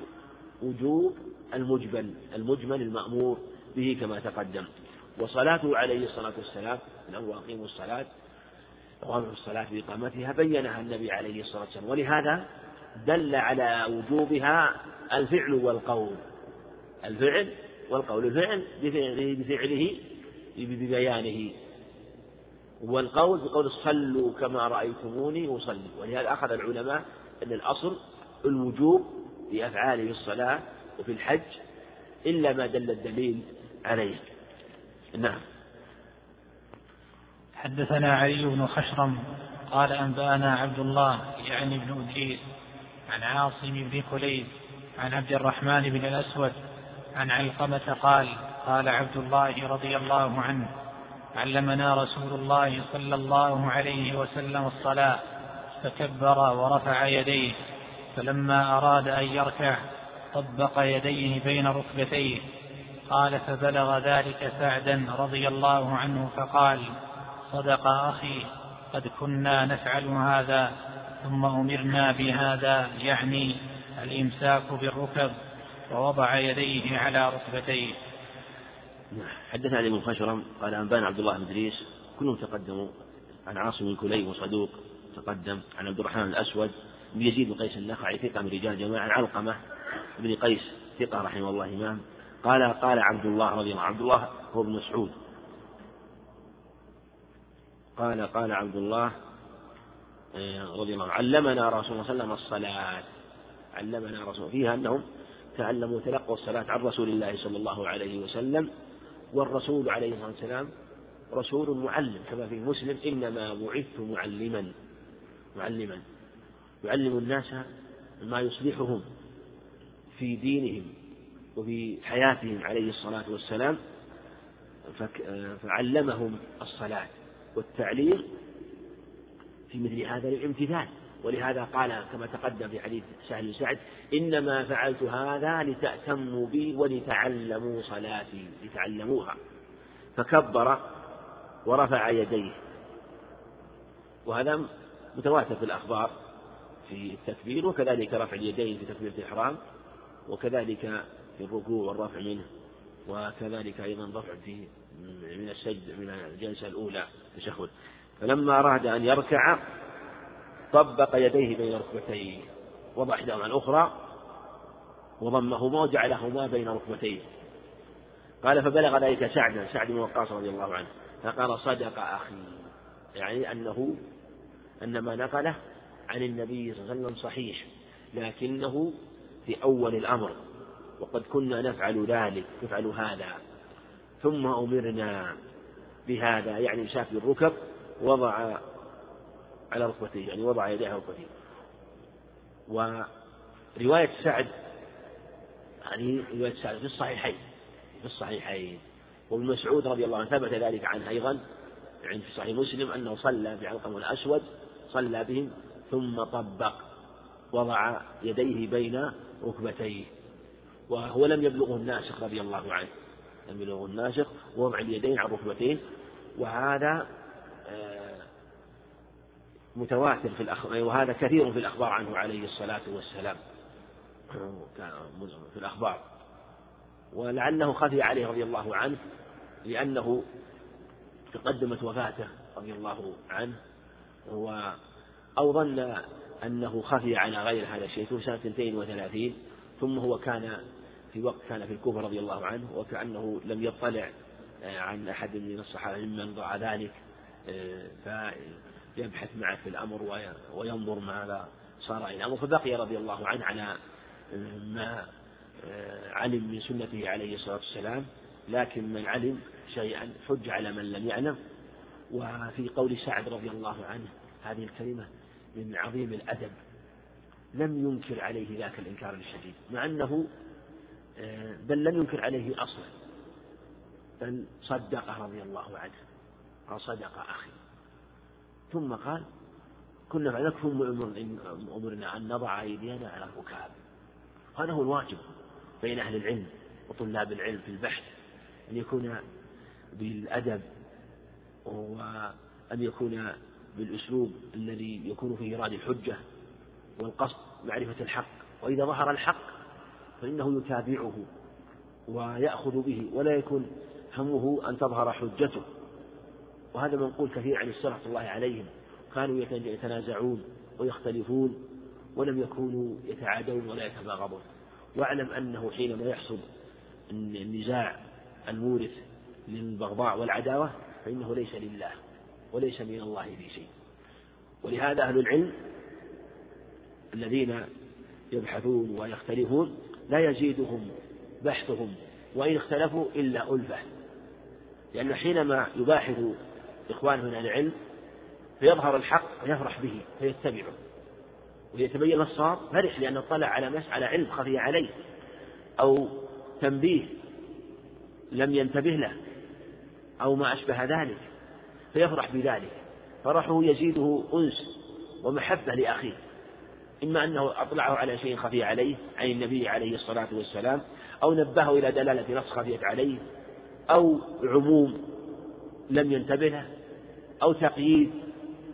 وجوب المجمل المجمل المأمور به كما تقدم. وصلاته عليه الصلاة والسلام له أقيموا الصلاة في الصلاة بإقامتها بينها النبي عليه الصلاة والسلام. ولهذا دل على وجوبها الفعل والقول. الفعل والقول الفعل بفعله ببيانه. والقول بقول صلوا كما رأيتموني أصلي. ولهذا أخذ العلماء أن الأصل الوجوب في أفعاله في الصلاة وفي الحج إلا ما دل الدليل عليه. نعم. حدثنا علي بن خشرم قال أنبأنا عبد الله يعني بن أدريس عن عاصم بن كليب عن عبد الرحمن بن الأسود عن علقمة قال قال عبد الله رضي الله عنه علمنا رسول الله صلى الله عليه وسلم الصلاة فكبر ورفع يديه فلما أراد أن يركع طبق يديه بين ركبتيه قال فبلغ ذلك سعدا رضي الله عنه فقال صدق أخي قد كنا نفعل هذا. ثم أمرنا بهذا يعني الإمساك بالركب ووضع يديه على ركبتيه. حدث علي بن خشرم قال أنبانا عبد الله بن إدريس كلهم تقدموا. عن عاصم بن كليب وصدوق تقدم. عن عبد الرحمن الأسود بن يزيد بن قيس النخعي ثقة من رجال جماعة. عن علقمة بن قيس ثقة رحمه الله إمام. قال قال عبد الله رضي الله عبد الله هو ابن مسعود. قال قال عبد الله رضي الله عنه. علمنا رسول الله صلى الله عليه وسلم الصلاة. علمنا رسول فيها أنهم تعلموا تلقوا الصلاة عن رسول الله صلى الله عليه وسلم والرسول عليه الصلاة والسلام رسول معلم كما في مسلم إنما بعثت معلما. معلما. يعلم الناس ما يصلحهم في دينهم وفي حياتهم عليه الصلاة والسلام فعلمهم الصلاة والتعليم في مثل هذا الامتثال. ولهذا قال كما تقدم في حديث سهل بن سعد إنما فعلت هذا لتأتموا بي ولتعلموا صلاتي لتعلموها. فكبر ورفع يديه. وهذا متواتر في الأخبار في التكبير وكذلك رفع اليدين في تكبيرة الإحرام وكذلك في الركوع والرفع منه وكذلك أيضا رفع في من السجد من الجلسة الأولى التشهد فلما أراد أن يركع طبق يديه بين ركبتيه وضع إحداهما الأخرى وضمهما وجعلهما بين ركبتيه قال فبلغ ذلك سعدا سعد بن وقاص رضي الله عنه فقال صدق أخي. يعني أنه أن ما نقله عن النبي صلى الله عليه وسلم صحيح لكنه في أول الأمر وقد كنا نفعل ذلك نفعل هذا ثم أمرنا بهذا يعني مساك الركب وضع على ركبتيه يعني وضع يديه على ركبتيه. ورواية سعد هذه رواية سعد في الصحيحين في الصحيحين. وابن مسعود رضي الله عنه ثبت ذلك عنه أيضا عند في صحيح مسلم أنه صلى بعلقم الأسود صلى بهم ثم طبق وضع يديه بين ركبتيه. وهو لم يبلغه الناسخ رضي الله عنه لم يبلغه الناسخ ووضع اليدين على الركبتين وهذا متواتر في الأخبار وهذا كثير في الأخبار عنه عليه الصلاة والسلام. في الأخبار. ولعله خفي عليه رضي الله عنه لأنه تقدمت وفاته رضي الله عنه و أو ظن أنه خفي على غير هذا الشيء في سنة 32 ثم هو كان في وقت كان في الكوفة رضي الله عنه وكأنه لم يطلع آه، عن أحد من الصحابة ممن ضاع ذلك. فيبحث معه في الأمر وينظر ماذا صار إلى الأمر. فبقي رضي الله عنه على آه، ما علم من سنته عليه الصلاة والسلام. لكن من علم شيئا حج على من لم يعلم. وفي قول سعد رضي الله عنه هذه الكلمة من عظيم الأدب لم ينكر عليه ذاك الإنكار الشديد. مع أنه آه، بل لم ينكر عليه أصلا بل صدقه رضي الله عنه. قال صدق أخي. ثم قال كنا ثم أمرنا أن نضع أيدينا على الركاب. هذا هو الواجب بين أهل العلم وطلاب العلم في البحث أن يكون بالأدب وأن يكون بالأسلوب الذي يكون فيه إيراد الحجة والقصد معرفة الحق. وإذا ظهر الحق فإنه يتابعه ويأخذ به ولا يكون همه أن تظهر حجته. وهذا منقول كثير عن السلف الله عليهم. كانوا يتنازعون ويختلفون ولم يكونوا يتعادون ولا يتباغضون واعلم أنه حينما يحصل النزاع المورث للبغضاء والعداوة فإنه ليس لله وليس من الله في شيء. ولهذا أهل العلم الذين يبحثون ويختلفون لا يزيدهم بحثهم وإن اختلفوا إلا ألفة. لأن حينما يباحث إخوانه من العلم فيظهر الحق فيفرح به فيتبعه. ويتبين الصواب فرح لأنه اطلع على مسألة علم خفي عليه أو تنبيه لم ينتبه له أو ما أشبه ذلك فيفرح بذلك. فرحه يزيده أنس ومحبة لأخيه إما أنه أطلعه على شيء خفي عليه عن النبي عليه الصلاة والسلام أو نبهه إلى دلالة نص خفيت عليه أو عموم لم ينتبه له. أو تقييد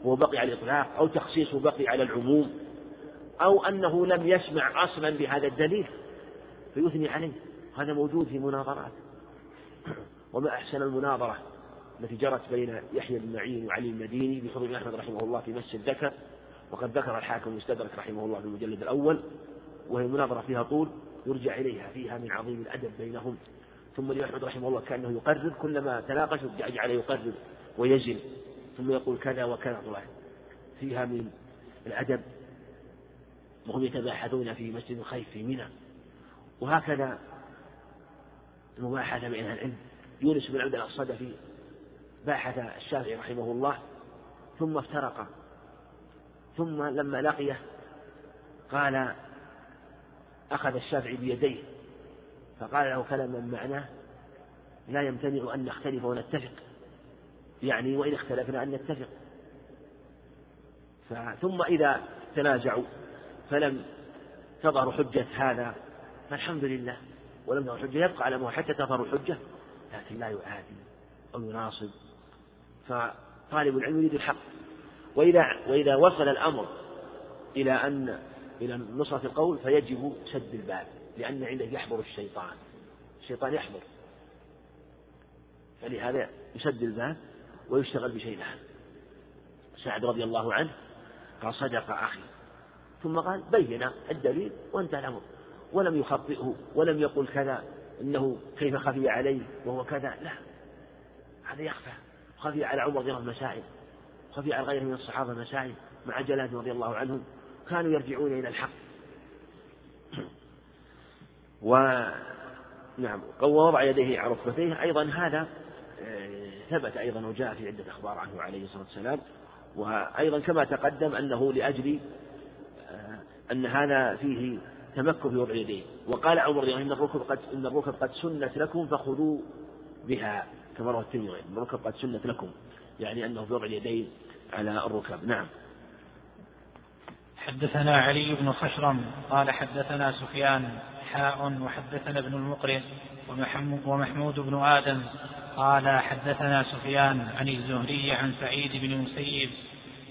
وبقي على الإطلاق أو تخصيص وبقي على العموم أو أنه لم يسمع أصلا بهذا الدليل فيثني عليه. هذا موجود في مناظرات. وما أحسن المناظرة التي جرت بين يحيى بن معين وعلي المديني بحضور أحمد رحمه الله في مس الذكر وقد ذكر الحاكم المستدرك رحمه الله في المجلد الأول وهي مناظرة فيها طول يرجع إليها فيها من عظيم الأدب بينهم. ثم الإمام أحمد رحمه الله كأنه يقرر كلما تناقشوا جعل يقرر ويزن ثم يقول كذا وكذا. فيها من الأدب وهم يتباحثون في مسجد الخيف في منى وهكذا المباحثة بين العلم. يونس بن عبد الصدفي باحث الشافعي رحمه الله ثم افترق. ثم لما لقيه قال أخذ الشافعي بيديه فقال له كلما معناه لا يمتنع أن نختلف ونتفق. يعني وإن اختلفنا أن نتفق. ثم إذا تنازعوا فلم تظهر حجة هذا فالحمد لله. ولم تظهر حجة يبقى على ما حتى تظهر الحجة لكن لا يعادي أو يناصب. فطالب العلم يريد الحق. وإذا وإذا وصل الأمر إلى أن إلى نصرة القول فيجب سد الباب لأن عنده يحضر الشيطان. الشيطان يحضر فلهذا يسد الباب. ويشتغل بشيء آخر سعد رضي الله عنه قال صدق أخي. ثم قال بين الدليل وانتهى الأمر. ولم يخطئه ولم يقل كذا إنه كيف خفي عليه وهو كذا. لا. هذا يخفى. خفي على عمر رضي الله عنه مسائل. خفي على غيره من الصحابة مسائل مع جلاله رضي الله عنهم. كانوا يرجعون إلى الحق. و نعم. ووضع يديه على ركبتيه. أيضا هذا ثبت أيضا وجاء في عدة أخبار عنه عليه الصلاة والسلام وأيضا كما تقدم أنه لأجل آه، أن هذا فيه تمكن في وضع يديه. وقال عمر رضي الله عنه إن الركب قد إن الركب قد سنت لكم فخذوا بها كما روى الترمذي إن الركب قد سنت لكم يعني أنه في وضع اليدين على الركب. نعم. حدثنا علي بن خشرم قال حدثنا سفيان حاء وحدثنا ابن المقرن ومحمود بن آدم قال حدثنا سفيان عن الزهري عن سعيد بن مسيب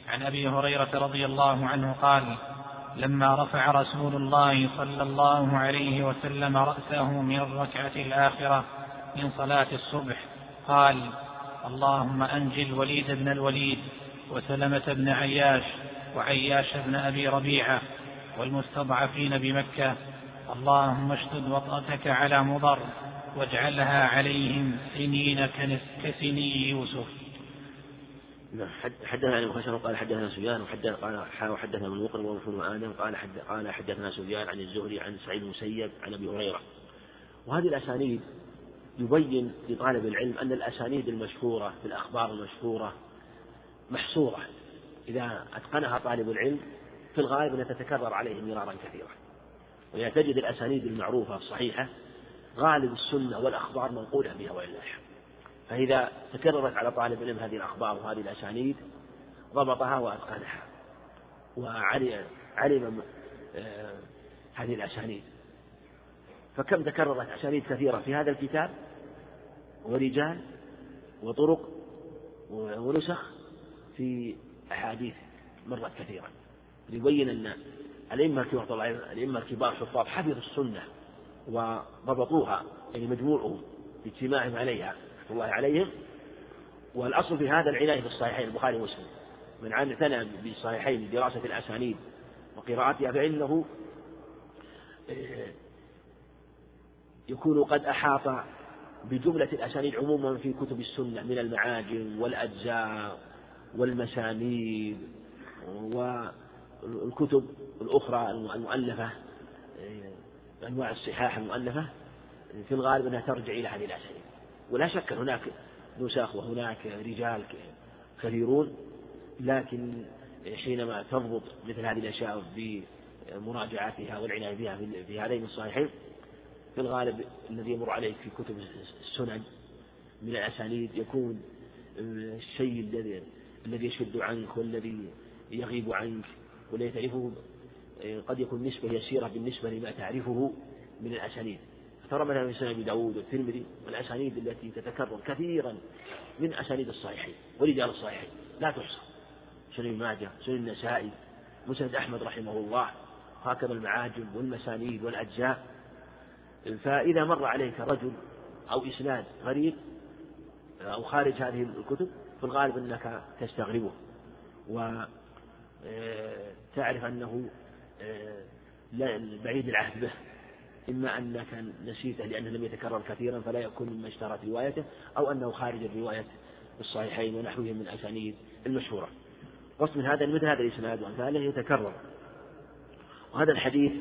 عن أبي هريرة رضي الله عنه قال لما رفع رسول الله صلى الله عليه وسلم رأسه من الركعة الآخرة من صلاة الصبح قال اللهم أنج الوليد بن الوليد وسلمة بن عياش وعياش بن أبي ربيعة والمستضعفين بمكة اللهم اشدد وطأتك على مضر واجعلها عليهم سنين كسني يوسف. نعم حدثنا عن خشر قال حدثنا سفيان وحدثنا قال وحدثنا ابن مقر وابن آدم قال حد قال حدثنا سفيان عن الزهري عن سعيد المسيب عن أبي هريرة. وهذه الأسانيد يبين لطالب العلم أن الأسانيد المشهورة في الأخبار المشهورة محصورة. إذا أتقنها طالب العلم في الغالب انها تتكرر عليه مرارا كثيرا. وإذا تجد الأسانيد المعروفة الصحيحة غالب السنة والأخبار منقولة بها ولله فإذا تكررت على طالب العلم هذه الأخبار وهذه الأسانيد ضبطها وأتقنها. وعلم علم آه، هذه الأسانيد. فكم تكررت أسانيد كثيرة في هذا الكتاب؟ ورجال وطرق ونسخ في أحاديث مرت كثيرا. ليبين أن الأئمة الكبار الأئمة الكبار حفاظ حفظوا السنة وضبطوها يعني مجموعهم باجتماعهم عليها رحمة الله عليهم. والأصل في هذا العناية بالصحيحين البخاري ومسلم. من اعتنى بالصحيحين دراسة الأسانيد وقراءتها فإنه آه، يكون قد أحاط بجملة الأسانيد عموما في كتب السنة من المعاجم والأجزاء والمسانيد والكتب الأخرى المؤلفة أنواع الصحاح المؤلفة في الغالب أنها ترجع إلى هذه الأسانيد ولا شك هناك نسخ وهناك رجال كثيرون لكن حينما تضبط مثل هذه الأشياء بمراجعتها والعناية بها في هذين الصحيحين في الغالب الذي يمر عليك في كتب السنن من الأسانيد يكون الشيء الذي الذي يشد عنك والذي يغيب عنك. ولا تعرفه قد يكون نسبة يسيرة بالنسبة لما تعرفه من الأسانيد. ترى مثلا في سنن أبي داود والترمذي والأسانيد التي تتكرر كثيرا من أسانيد الصحيحين ورجال الصحيحين. لا تحصى. سنن ماجه سنن النسائي مسند أحمد رحمه الله هكذا المعاجم والمسانيد والأجزاء. فإذا مر عليك رجل أو إسناد غريب أو خارج هذه الكتب في الغالب أنك تستغربه. وتعرف أنه بعيد العهد به. إما أنك نسيته لأنه لم يتكرر كثيرا فلا يكون مما اشترت روايته أو أنه خارج الرواية الصحيحين ونحوهم من الأسانيد المشهورة. قصد من هذا مثل هذا الإسناد؟ وأمثاله يتكرر. وهذا الحديث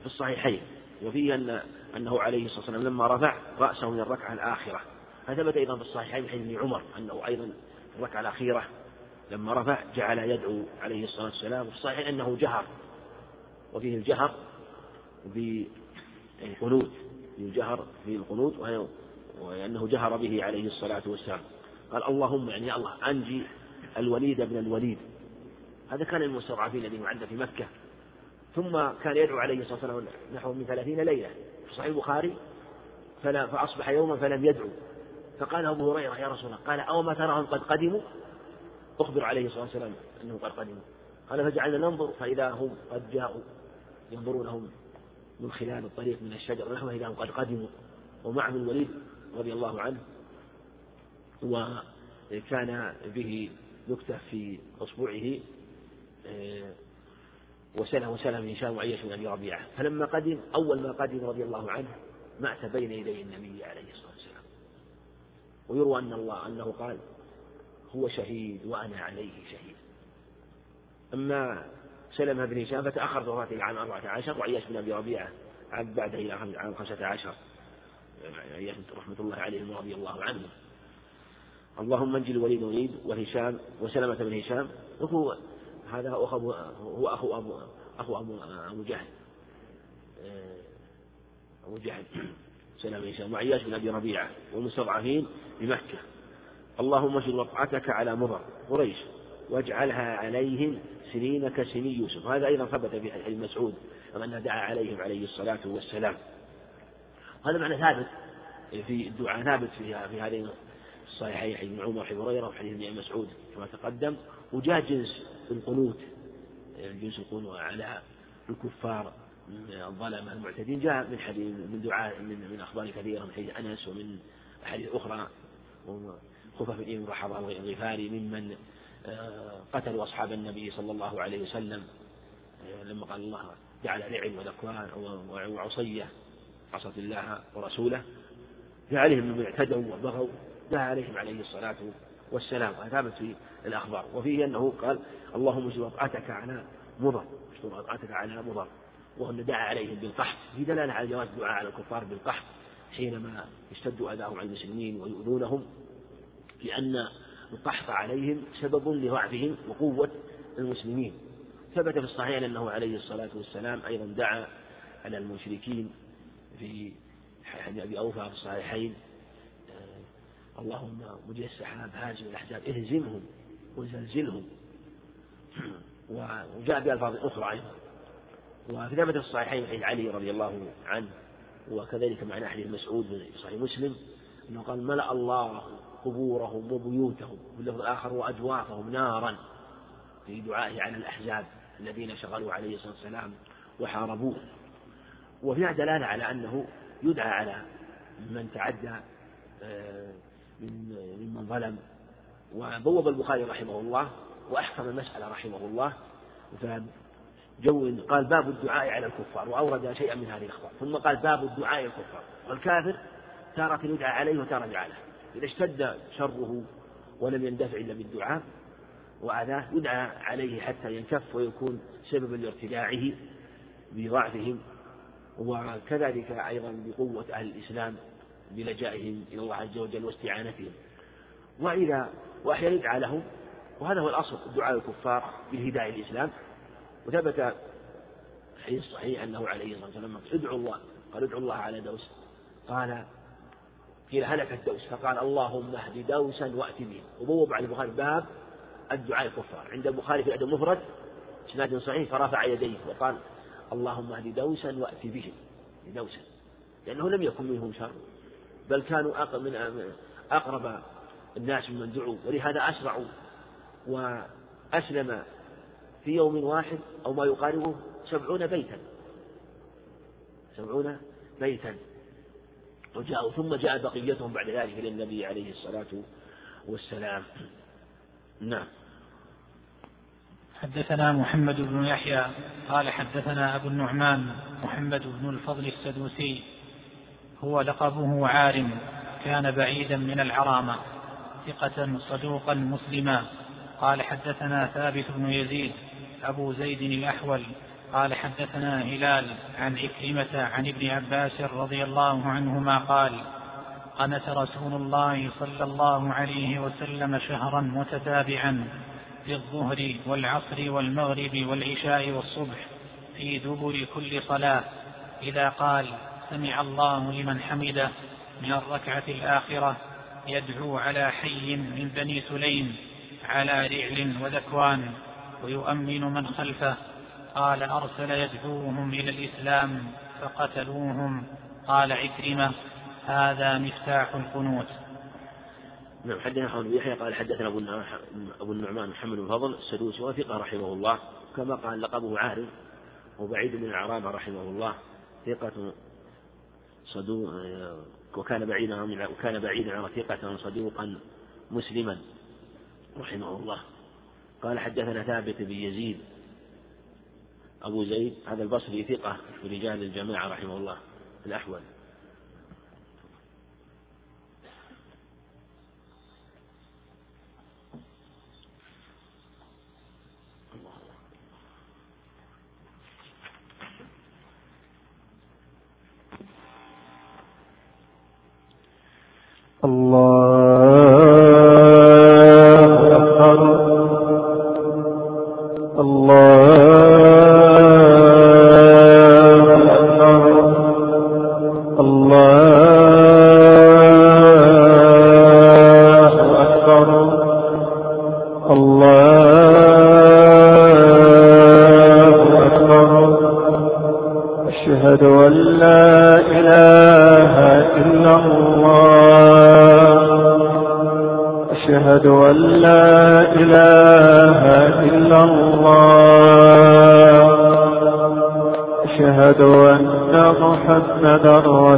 في الصحيحين. وفيه أن أنه عليه الصلاة والسلام لما رفع رأسه من الركعة الآخرة. فثبت أيضا في الصحيحين من عمر أنه أيضا في الركعة الأخيرة. لما رفع جعل يدعو عليه الصلاة والسلام وفي الصحيح أنه جهر وفيه الجهر بالقنوت الجهر في القنوت وأنه جهر به عليه الصلاة والسلام. قال اللهم يعني الله أنجي الوليد بن الوليد. هذا كان المستضعفين الذين عند في مكة. ثم كان يدعو عليه الصلاة والسلام نحو من ثلاثين ليلة. في صحيح البخاري فلا فأصبح يوما فلم يدعو. فقال أبو هريرة يا رسول الله قال أو ما تراهم قد قدموا؟ أخبر عليه الصلاة والسلام أنهم قد قدموا قال فجعلنا ننظر فإذا هم قد جاءوا ينظرونهم من خلال الطريق من الشجر نحو إذا هم قد قدموا. ومعهم الوليد رضي الله عنه وكان به نكتة في أصبعه آه، وسلم وسلم من هشام وعيش بن أبي ربيعة فلما قدم أول ما قدم رضي الله عنه مات بين يدي النبي عليه الصلاة والسلام. ويروى أن الله أنه قال هو شهيد وأنا عليه شهيد. أما سلمة بن هشام فتأخر وفاته عام أربعة عشر وعياش بن أبي ربيعة عاد بعده إلى عام خمسة عشر. عياش رحمة الله عليهم ورضي الله عنهم اللهم انجل الوليد وليد وهشام وسلمة بن هشام. وهو هذا أخو أبو هو أخو أبو أخو أبو أبو جهل. أبو جهل. سلام بن هشام وعياش بن أبي ربيعة والمستضعفين بمكة. اللهم اشد وقعتك على مضر. قريش. واجعلها عليهم سنين كسني يوسف. هذا أيضا ثبت في حديث مسعود أنه دعا عليهم عليه الصلاة والسلام. هذا معنى ثابت في الدعاء ثابت في في هذين الصحيحين حديث ابن عمر وحديث هريرة وحديث ابن مسعود كما تقدم. وجاء جنس القنوت جنس القنوت على الكفار الظلمة المعتدين. جاء من حديث من دعاء من من أخبار كثيرة من حديث أنس ومن أحاديث أخرى. خفف بن رحض الغفاري ممن آه، قتلوا أصحاب النبي صلى الله عليه وسلم. آه، لما قال الله جعل لعب وذكوان وعصية عصت الله ورسوله جاء عليهم من اعتدوا وبغوا دعا عليهم عليه الصلاة والسلام. ثابت في الأخبار. وفيه أنه قال اللهم اشتر وقعتك على مضر اشتر وقعتك على مضر. وأن دعا عليهم بالقحط في دلالة على جواز الدعاء على الكفار بالقحط حينما اشتد أذاهم على المسلمين ويؤذونهم. لأن القحط عليهم سبب لضعفهم وقوة المسلمين. ثبت في الصحيح أنه عليه الصلاة والسلام أيضا دعا على المشركين في حديث أبي أوفى في الصحيحين. آه، اللهم مجيء السحاب هازم الأحزاب اهزمهم وزلزلهم. وجاء بألفاظ أخرى أيضا. وفي ثبت في الصحيحين عن علي رضي الله عنه وكذلك معنى حديث مسعود في صحيح مسلم أنه قال ملأ الله قبورهم وبيوتهم في اللفظ الآخر وأجوافهم نارا في دعائه على الأحزاب الذين شغلوا عليه الصلاة والسلام وحاربوه. وفيها دلالة على أنه يدعى على من تعدى آه، من ممن ظلم. وبوب البخاري رحمه الله وأحكم المسألة رحمه الله. جو قال باب الدعاء على الكفار وأورد شيئا من هذه الأخبار. ثم قال باب الدعاء الكفار. والكافر تارة يدعى عليه وتارة يدعى له إذا اشتد شره ولم يندفع إلا بالدعاء وأذاه يدعى عليه حتى ينكف ويكون سببا لارتداعه بضعفهم وكذلك أيضا بقوة أهل الإسلام بلجائهم إلى الله عز وجل واستعانتهم. وإذا وأحيانا يدعى لهم وهذا هو الأصل دعاء الكفار بالهداية الإسلام وثبت في الصحيح أنه عليه الصلاة والسلام ادعوا الله قال ادعوا الله على دوس. قال قيل هلكت دوس فقال اللهم اهد دوسا وأت بهم وبوب على البخاري باب الدعاء الكفار. عند البخاري في الأدب المفرد إسناد صحيح فرفع يديه وقال اللهم اهد دوسا وأت بهم دوسا. لأنه لم يكن منهم شر. بل كانوا من أقرب الناس ممن دعوا. ولهذا أسرعوا وأسلم في يوم واحد أو ما يقاربه سبعون بيتا. سبعون بيتا. وجاءوا ثم جاء بقيتهم بعد ذلك إلى النبي عليه الصلاة والسلام. نعم. حدثنا محمد بن يحيى قال حدثنا أبو النعمان محمد بن الفضل السدوسي هو لقبه عارم كان بعيدا من العرامة ثقة صدوقا مسلما. قال حدثنا ثابت بن يزيد أبو زيد الأحول قال حدثنا هلال عن عكرمة عن ابن عباس رضي الله عنهما قال قنت رسول الله صلى الله عليه وسلم شهرا متتابعا في الظهر والعصر والمغرب والعشاء والصبح في دبر كل صلاة إذا قال سمع الله لمن حمده من الركعة الآخرة يدعو على حي من بني سليم على رعل وذكوان ويؤمن من خلفه قال أرسل يدعوهم إلى الإسلام فقتلوهم. قال عكرمة هذا مفتاح القنوت. نعم حدثنا حول يحيى قال حدثنا أبو النعمان محمد بن فضل السدوسي وثقة رحمه الله. كما قال لقبه عارف وبعيد من العرابة رحمه الله ثقة صدوق وكان بعيدا وكان بعيدا عن ثقة صدوقا مسلما رحمه الله. قال حدثنا ثابت بن يزيد أبو زيد هذا البصري ثقة في رجال الجماعة رحمه الله الأحول.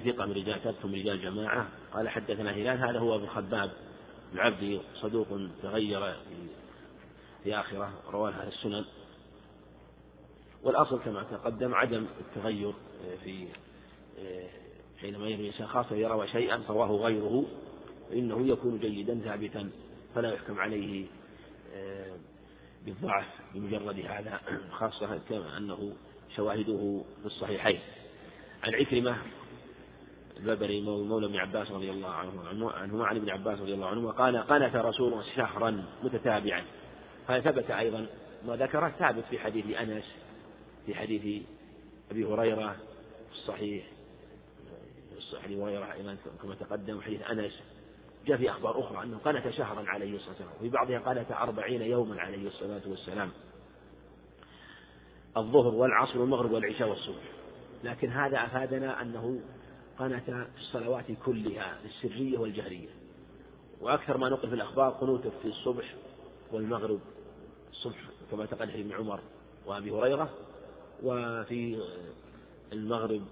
بصري ثقة من رجال ثبت من رجال جماعة. قال حدثنا هلال هذا هو أبو خباب العبدي صدوق تغير في آخرة رواه أهل السنن. والأصل كما تقدم عدم التغير في حينما يروي إنسان خاصة يروى شيئا فرواه غيره فإنه يكون جيدا ثابتا فلا يحكم عليه بالضعف بمجرد هذا خاصة كما أنه شواهده في الصحيحين. عن عكرمة الببري مولى ابن عباس رضي الله عنه عنهما عن ابن عباس رضي الله عنهما قال قنت رسول شهرا متتابعا. فثبت أيضا ما ذكره ثابت في حديث أنس في حديث أبي هريرة في الصحيح حديث هريرة أيضا كما تقدم حديث أنس. جاء في أخبار أخرى أنه قنت شهرا عليه الصلاة والسلام وفي بعضها قنت أربعين يوما عليه الصلاة والسلام. الظهر والعصر والمغرب والعشاء والصبح. لكن هذا أفادنا أنه قنت في الصلوات كلها السرية والجهرية. وأكثر ما نقل في الأخبار قنوته في الصبح والمغرب الصبح كما تقدم ابن عمر وأبي هريرة وفي المغرب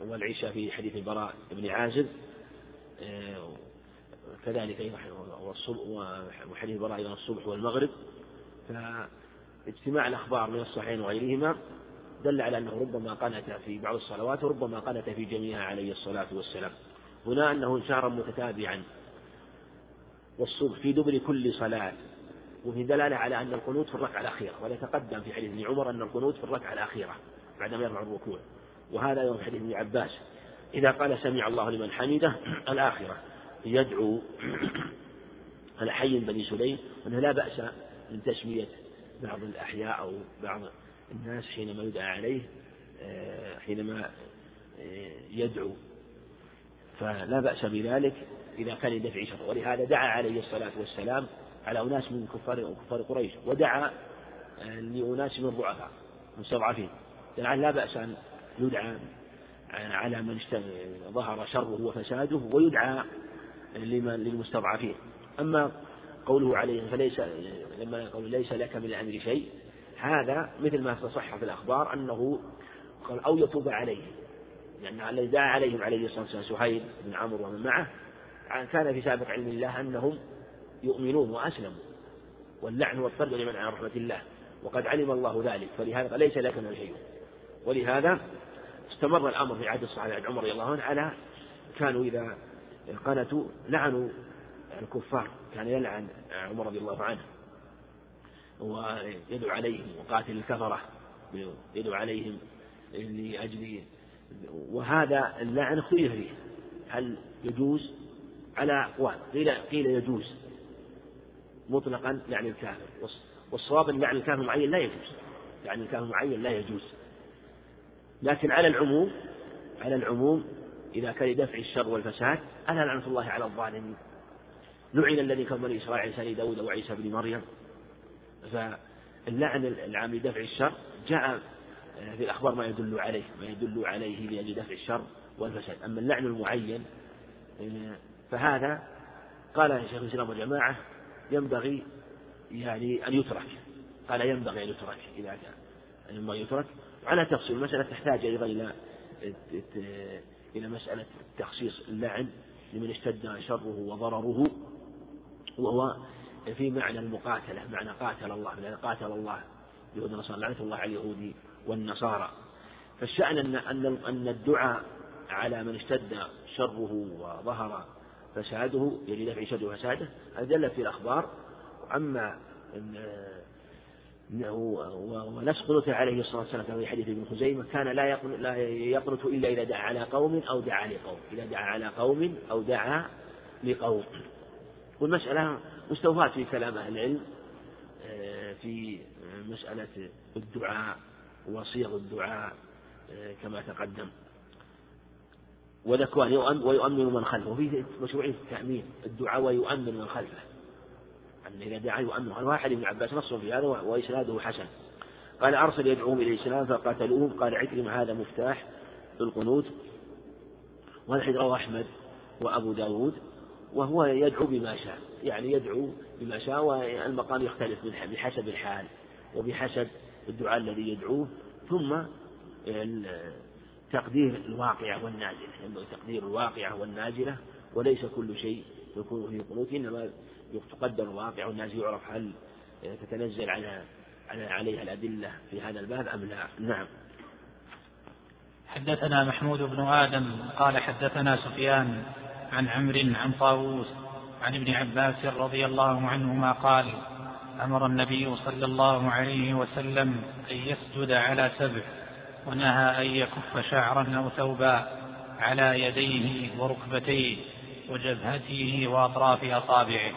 والعشاء في حديث البراء بن عازب. كذلك أيضا وحديث البراء أيضا الصبح والمغرب. فاجتماع الأخبار من الصحيحين وغيرهما دل على أنه ربما قنت في بعض الصلوات وربما قنت في جميعها عليه الصلاة والسلام. هنا أنه شهرا متتابعا. والصبح في دبر كل صلاة. وفي دلالة على أن القنوت في الركعة الأخيرة. وليتقدم في حديث ابن عمر أن القنوت في الركعة الأخيرة بعدما يرفع الركوع. وهذا يوم حديث ابن عباس. إذا قال سمع الله لمن حمده الآخرة. يدعو على حي بني سليم. أنه لا بأس من تسمية بعض الأحياء أو بعض الناس حينما يدعى عليه آه، حينما آه، يدعو. فلا بأس بذلك إذا كان يدفع شر ولهذا دعا عليه الصلاة والسلام على أناس من كفار كفار قريش ودعا آه، لأناس من ضعفاء مستضعفين. لا بأس أن يدعى على من ظهر شره وفساده ويدعى لمن للمستضعفين. أما قوله عليه فليس لما يقول ليس لك من الأمر شيء هذا مثل ما تصح في الأخبار أنه قال أو يتوب عليهم لأن الذي دعا عليهم عليه الصلاة والسلام سهيل بن عمرو ومن معه كان في سابق علم الله أنهم يؤمنون وأسلموا. واللعن والطرد لمن عن رحمة الله. وقد علم الله ذلك. فلهذا ليس لك من شيء ولهذا استمر الأمر في عهد الصحابة عهد عمر رضي الله عنه على كانوا إذا قنتوا لعنوا الكفار. كان يلعن عمر رضي الله عنه. ويدعو عليهم وقاتل الكفرة يدعو عليهم لأجل وهذا اللعن اختلف فيه. هل يجوز؟ على أقوال قيل قيل يجوز. مطلقا لعن الكافر. والصواب أن لعن الكافر معين لا يجوز. لعن الكافر معين لا يجوز. لكن على العموم على العموم إذا كان لدفع الشر والفساد ألا لعنة الله على الظالمين. لعن الذي كان بني إسرائيل عيسى داود وعيسى بن مريم. فاللعن العام لدفع الشر جاء في الأخبار ما يدل عليه ما يدل عليه لأجل دفع الشر والفساد. أما اللعن المعين فهذا قال شيخ الإسلام والجماعة ينبغي يعني أن يترك. قال ينبغي أن يترك إذا كان ينبغي أن يترك. على تفصيل المسألة تحتاج أيضا إلى إلى مسألة تخصيص اللعن لمن اشتد شره وضرره وهو في معنى المقاتلة معنى قاتل الله لأن قاتل الله اليهود والنصارى لعنة الله على اليهود والنصارى. فالشأن أن أن أن الدعاء على من اشتد شره وظهر فساده يعني دفع شره وفساده دلت في الأخبار. أما ونفس قنوته عليه الصلاة والسلام في حديث ابن خزيمة كان لا لا يقنط إلا إذا دعا على قوم أو دعا لقوم. إذا دعا على قوم أو دعا لقوم. والمسألة مستوفاة في كلام أهل العلم آه، في مسألة الدعاء وصيغ الدعاء آه، كما تقدم. وذكوان ويؤمن من خلفه. وفيه مشروعية التأمين الدعاء ويؤمن من خلفه. أن إذا دعا يؤمن عن واحد ابن عباس نص في هذا وإسناده حسن. قال أرسل يدعوهم إلى الإسلام فقاتلوهم. قال عكرم هذا مفتاح القنوت. والحديث رواه أحمد وأبو داود. وهو يدعو بما شاء يعني يدعو بما شاء والمقام يختلف بحسب الحال وبحسب الدعاء الذي يدعوه ثم تقدير الواقعة والنازلة ينبغي تقدير الواقعة والنازلة وليس كل شيء يكون في قنوت إنما تقدر الواقع والنازلة يعرف هل تتنزل على عليها الأدلة في هذا الباب أم لا. نعم. حدثنا محمود بن آدم قال حدثنا سفيان عن عمرو عن طاووس عن ابن عباس رضي الله عنهما قال أمر النبي صلى الله عليه وسلم أن يسجد على سبع ونهى أن يكف شعرا أو ثوبا على يديه وركبتيه وجبهته وأطراف أصابعه.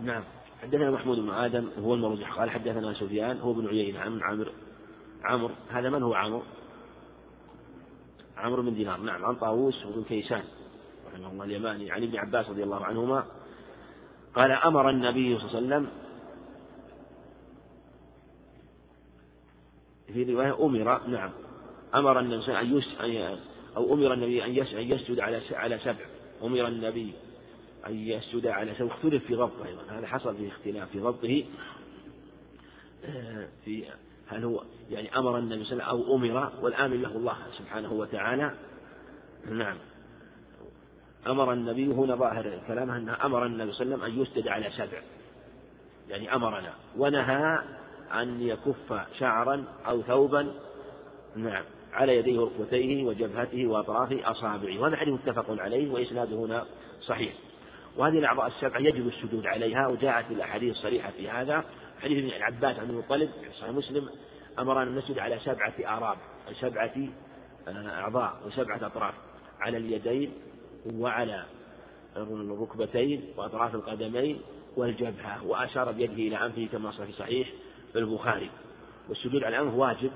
نعم. حدثنا محمود بن آدم هو المرجح. قال حدثنا سفيان هو بن عيينة عن عمرو عمرو هذا من هو عمرو؟ عمرو بن دينار. نعم عن طاووس بن كيسان. رحمه الله اليماني عن ابن عباس رضي الله عنهما قال أمر النبي صلى الله عليه وسلم في رواية أمر نعم أمر النبي أن أن أو أمر النبي أن يسجد على على سبع. أمر النبي أن يسجد على سبع. اختلف في ضبطه أيضا هذا حصل في اختلاف في ضبطه آه، في هل هو يعني أمر النبي صلى الله عليه وسلم أو أمر والآمر له الله سبحانه وتعالى. نعم. أمر النبي هنا ظاهر كلامه أنه أمر النبي صلى الله عليه وسلم أن يسجد على سبع. يعني أمرنا. ونهى أن يكف شعرا أو ثوبا نعم على يديه وركبتيه وجبهته وأطراف أصابعه. وهذا حديث متفق عليه وإسناده هنا صحيح. وهذه الأعضاء السبعة يجب السجود عليها وجاءت الأحاديث الصريحة في هذا. حديث ابن عباس عن المطلب صحيح مسلم أمرنا أن نسجد على سبعة أعراب سبعة آه، أعضاء وسبعة أطراف على اليدين وعلى الركبتين وأطراف القدمين والجبهة وأشار بيده إلى أنفه كما في صحيح البخاري. والسجود على الأنف واجب.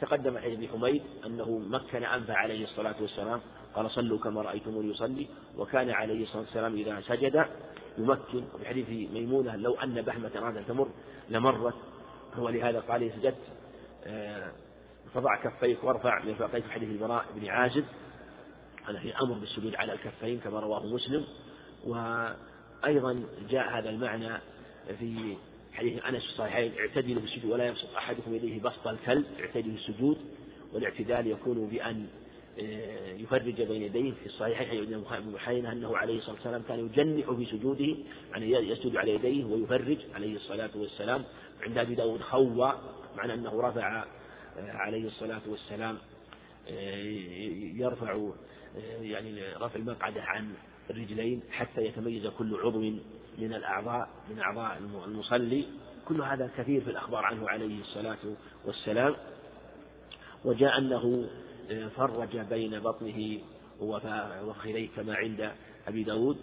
تقدم حديث ابن حميد أنه مكن أنفه عليه الصلاة والسلام قال صلوا كما رأيتموني يصلي. وكان عليه الصلاة والسلام إذا سجد يمكن. وفي حديث ميمونة لو أن بهمة أراد أن تمر لمرت. ولهذا قال سجدت آه، فضع كفيك وارفع مرفقيك. في حديث البراء بن عازب. هذا في أمر بالسجود على الكفين كما رواه مسلم وأيضا جاء هذا المعنى في حديث أنس في الصحيحين اعتدلوا بالسجود ولا يبسط أحدكم يديه بسط الكلب اعتدلوا السجود والاعتدال يكون بأن آه، يفرج بين يديه في الصحيحين ابن محينة أنه عليه الصلاة والسلام كان يجنح في سجوده يعني يسجد على يديه ويفرج عليه الصلاة والسلام. عند أبي داود خوى معنى أنه رفع آه، عليه الصلاة والسلام آه، يرفع يعني رفع المقعدة عن الرجلين حتى يتميز كل عضو من الأعضاء من أعضاء المصلي. كل هذا كثير في الأخبار عنه عليه الصلاة والسلام. وجاء أنه فرج بين بطنه وفخذيه كما عند أبي داود.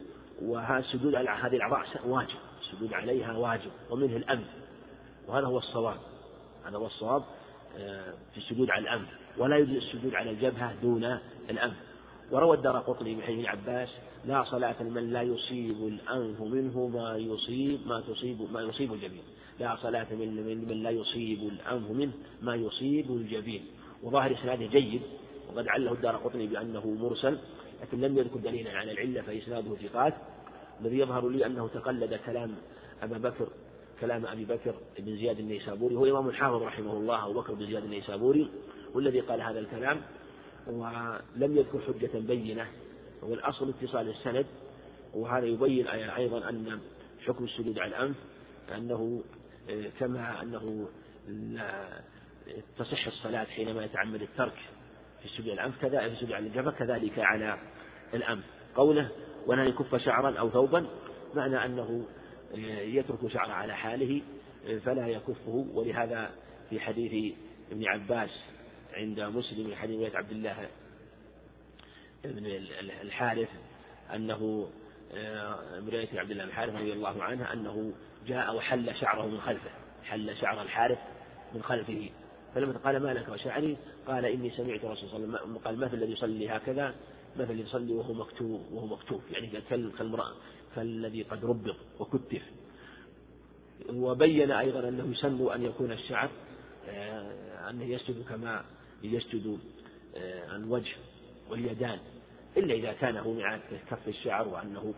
السجود على هذه الأعضاء واجب السجود عليها واجب ومنه الأنف وهذا هو الصواب. هذا هو الصواب آه، في السجود على الأنف ولا يجوز السجود على الجبهة دون الأنف وروى الدار قطني من حديث عباس لا صلاة لمن لا يصيب الأنف منه ما يصيب ما تصيب ما يصيب الجبين. لا صلاة من من لا يصيب الأنف منه ما يصيب الجبين. وظاهر إسناده جيد وقد عله الدار قطني بأنه مرسل لكن لم يذكر دليلا على العلة فإسناده ثقات. الذي يظهر لي أنه تقلد كلام أبا بكر كلام أبي بكر بن زياد النيسابوري هو إمام الحافظ رحمه الله أبو بكر بن زياد النيسابوري والذي قال هذا الكلام. ولم يذكر حجة بينة والأصل اتصال السند وهذا يبين أيضا أن حكم السجود على الأنف أنه كما أنه لا تصح الصلاة حينما يتعمد الترك في السجود على الأنف كذلك في السجود على الجبهة كذلك على الأنف. قوله ولا يكف شعرا أو ثوبا معنى أنه يترك شعره على حاله فلا يكفه. ولهذا في حديث ابن عباس عند مسلم من حديث عبد الله بن الحارث أنه من رواية عبد الله بن الحارث رضي الله عنه أنه جاء وحل شعره من خلفه حل شعر الحارث من خلفه. فلما قال ما لك وشعني؟ قال إني سمعت الرسول صلى الله عليه وسلم قال مثل الذي يصلي هكذا مثل يصلي وهو مكتوب وهو مكتوب. يعني كالمرأة كالذي قد ربط وكتف. وبين أيضا أنه يسن أن يكون الشعر آه، أنه يسجد كما يسجد آه، الوجه واليدان إلا إذا كان هو كف الشعر وأنه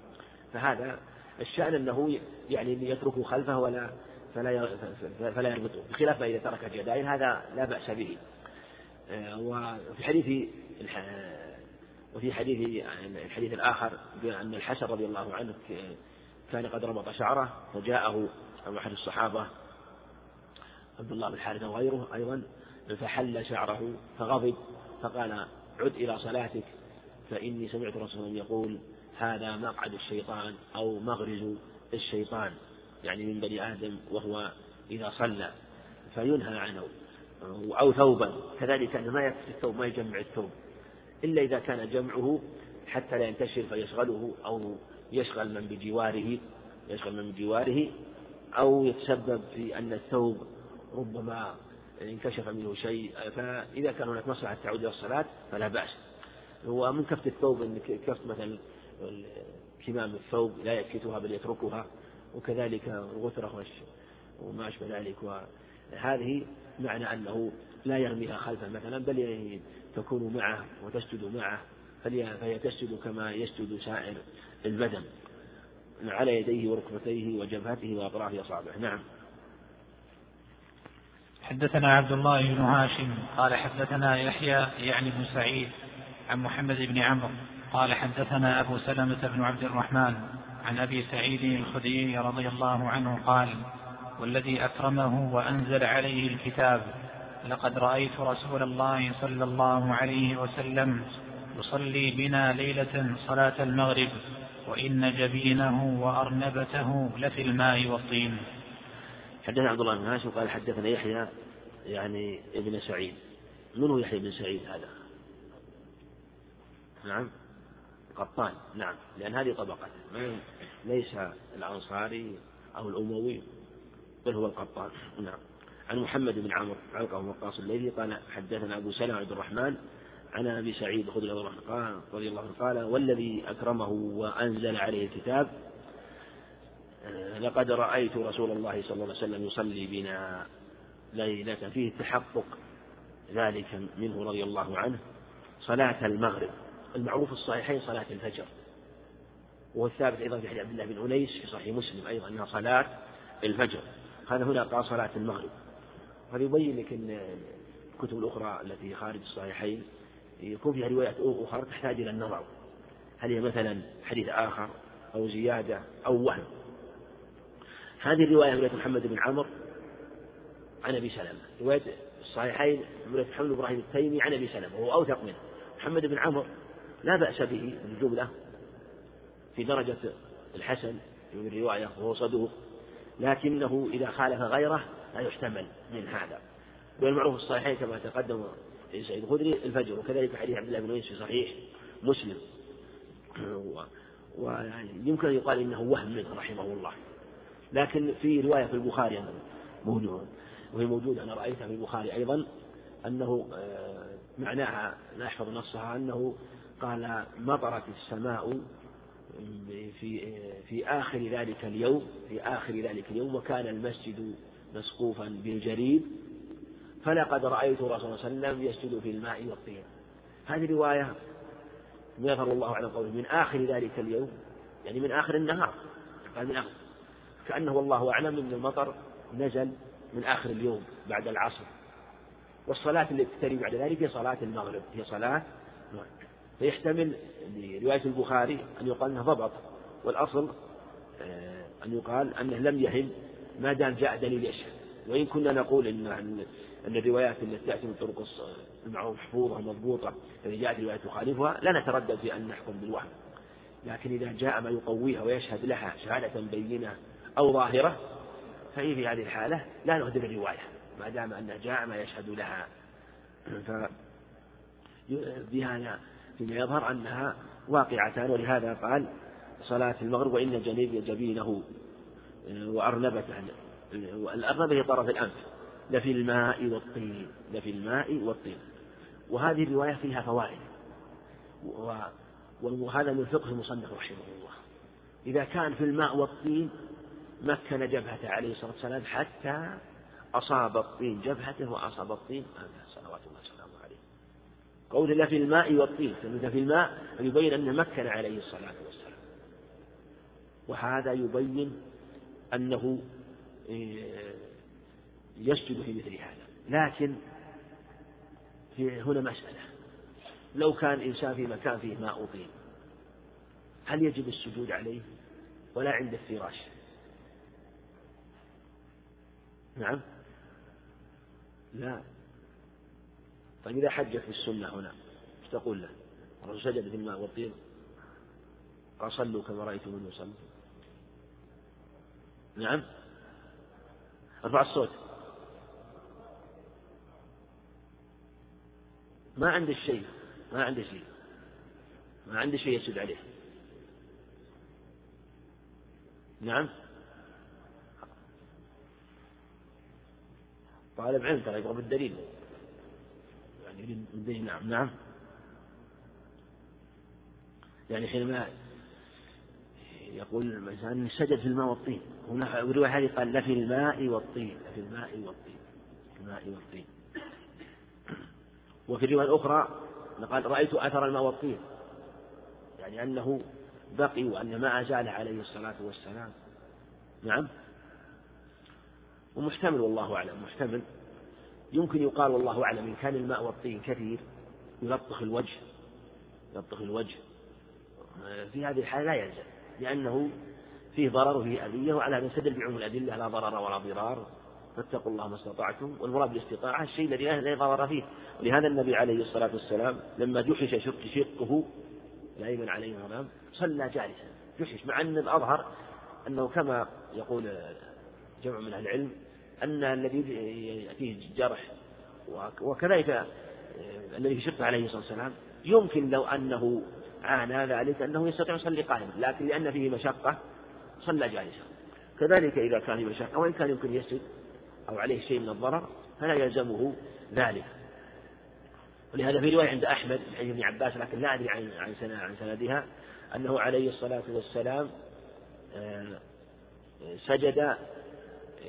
فهذا الشأن أنه يعني يتركه خلفه ولا فلا فلا يربطه بخلاف ما إذا ترك الجدائر هذا لا بأس به. آه، وفي حديث وفي حديث الحديث الآخر أن الحسن رضي الله عنه كان قد ربط شعره فجاءه أحد الصحابة عبد الله بن حارثة وغيره أيضا فحل شعره فغضب فقال عد إلى صلاتك فإني سمعت رسول يقول هذا مقعد الشيطان أو مغرز الشيطان يعني من بني آدم وهو إذا صلى فينهى عنه أو ثوبا كذلك أنه ما يكفي الثوب ما يجمع الثوب إلا إذا كان جمعه حتى لا ينتشر فيشغله أو يشغل من بجواره يشغل من بجواره أو يتسبب في أن الثوب ربما انكشف منه شيء فإذا كان هناك مصلحة تعود إلى الصلاة فلا بأس. ومن كفت الثوب أن كفت مثلا كمام الثوب لا يكفتها بل يتركها وكذلك الغترة وما أشبه ذلك. وهذه معنى أنه لا يرميها خلفه مثلا بل تكون معه وتسجد معه فهي تسجد كما يسجد سائر البدن على يديه وركبتيه وجبهته وأطراف أصابعه نعم. حدثنا عبد الله بن هاشم قال حدثنا يحيى يعني بن سعيد عن محمد بن عمرو قال حدثنا أبو سلمة بن عبد الرحمن عن أبي سعيد الخدري رضي الله عنه قال والذي أكرمه وأنزل عليه الكتاب لقد رأيت رسول الله صلى الله عليه وسلم يصلي بنا ليلة صلاة المغرب وإن جبينه وأرنبته لفي الماء والطين. حدثنا عبد الله بن هاشم قال حدثنا يحيى يعني ابن سعيد. من هو يحيى بن سعيد هذا؟ نعم. قطان. نعم. لأن هذه طبقة. ليس الأنصاري أو الأموي بل هو القطان. نعم. عن محمد بن عمرو علقه وقاص الليثي قال حدثنا أبو سلمة عبد الرحمن عن أبي سعيد الخدري رضي الله عنه قال والذي أكرمه وأنزل عليه الكتاب لقد رأيت رسول الله صلى الله عليه وسلم يصلي بنا ليلة فيه تحقق ذلك منه رضي الله عنه صلاة المغرب. المعروف الصحيحين صلاة الفجر. والثابت أيضا في حديث عبد الله بن أنيس في صحيح مسلم أيضا أنها صلاة الفجر. هذا هنا قال صلاة المغرب. هذا يبين لك أن الكتب الأخرى التي خارج الصحيحين يكون فيها روايات أخرى تحتاج إلى النظر. هل هي مثلا حديث آخر أو زيادة أو وهم؟ هذه الرواية رواية محمد بن عمرو عن أبي سلمة. رواية الصحيحين رواية محمد بن إبراهيم التيمي عن أبي سلمة وهو أوثق منه. محمد بن عمرو لا بأس به الجملة في درجة الحسن في الرواية وهو صدوق. لكنه إذا خالف غيره لا يحتمل من هذا. والمعروف الصحيحين كما تقدم سعيد الخدري الفجر وكذلك حديث عبد الله بن في صحيح مسلم. ويمكن أن يقال إنه وهم منه رحمه الله. لكن في رواية في البخاري موجود وهي موجودة أنا رأيتها في البخاري أيضا أنه آه، معناها لا أحفظ نصها أنه قال مطرت السماء في في آخر ذلك اليوم في آخر ذلك اليوم وكان المسجد مسقوفا بالجريد فلقد رأيت الرسول صلى الله عليه وسلم يسجد في الماء والطين. هذه رواية يظهر الله أعلم قوله من آخر ذلك اليوم يعني من آخر النهار قال من آخر كأنه والله أعلم أن المطر نزل من آخر اليوم بعد العصر. والصلاة التي تلي بعد ذلك هي صلاة المغرب هي صلاة فيحتمل رواية البخاري أن يقال أنه ضبط والأصل آه، أن يقال أنه لم يهم ما دام جاء دليل يشهد. وإن كنا نقول إن أن الروايات التي تأتي من طرق المعروف محفوظة مضبوطة إذا جاءت رواية تخالفها لا نتردد في أن نحكم بالوهم. لكن إذا جاء ما يقويها ويشهد لها شهادة بينة أو ظاهرة فهي في هذه الحالة لا نهدر الرواية ما دام أن جاء ما يشهد لها. ف بهذا فيما يظهر أنها واقعتان ولهذا قال صلاة المغرب وإن جنيب جبينه. وأرنبته الأرنبة هي طرف الأنف لفي الماء والطين لفي الماء والطين. وهذه الرواية فيها فوائد وهذا من فقه المصنف رحمه الله. إذا كان في الماء والطين مكن جبهته عليه الصلاة والسلام حتى أصاب الطين جبهته وأصاب الطين صلوات الله وسلامه عليه. قول الله في الماء والطين. في الماء يبين أنه مكن عليه الصلاة والسلام. وهذا يبين أنه إيه، يسجد في مثل هذا. لكن في هنا مسألة. لو كان إنسان في مكان فيه ماء وطين هل يجب السجود عليه؟ ولا عند الفراش. نعم. لا. طيب إذا حجت في السنة هنا إيش تقول له؟ الرسول سجد في الماء والطين. قال صلوا كما رأيتم يصلي نعم. ارفع الصوت. ما عنده شيء ما عنده شيء. ما عنده شيء يسد عليه. نعم. طالب علم ترى يبغى بالدليل. يعني يريد بالدليل نعم نعم. يعني حينما يقول الإنسان سجد في الماء والطين. هنا الرواية هذه قال لا في الماء والطين لا في الماء والطين في الماء والطين. وفي الرواية الأخرى قال رأيت أثر الماء والطين. يعني أنه بقي وأن ما أزال عليه الصلاة والسلام. نعم. ومحتمل والله أعلم محتمل. يمكن يقال والله أعلم إن كان الماء والطين كثير يلطخ الوجه يلطخ الوجه. في هذه الحالة لا يلزم لأنه فيه ضرر وفيه أذية وعلى هذا نستدل بعموم الأدلة لا ضرر ولا ضرار. فاتقوا الله ما استطعتم والمراد بالاستطاعة الشيء الذي لا ضرر فيه. ولهذا النبي عليه الصلااة والسلام لما جحش شق شقه الأيمن عليه السلام صلى جالسا. جحش مع أن الأظهر أنه كما يقول جمع من أهل العلم أن الذي يأتيه جرح وكذلك الذي في شقه عليه الصلاة والسلام يمكن لو أنه عانى ذلك أنه يستطيع يصلي قائما لكن لأن فيه مشقة صلى جالسا. كذلك إذا كان في مشقة وإن كان يمكن يسجد أو عليه شيء من الضرر فلا يلزمه ذلك. ولهذا في رواية عند أحمد عن ابن عباس لكن لا أدري عن عن سنة عن سندها أنه عليه الصلاة والسلام آه، سجد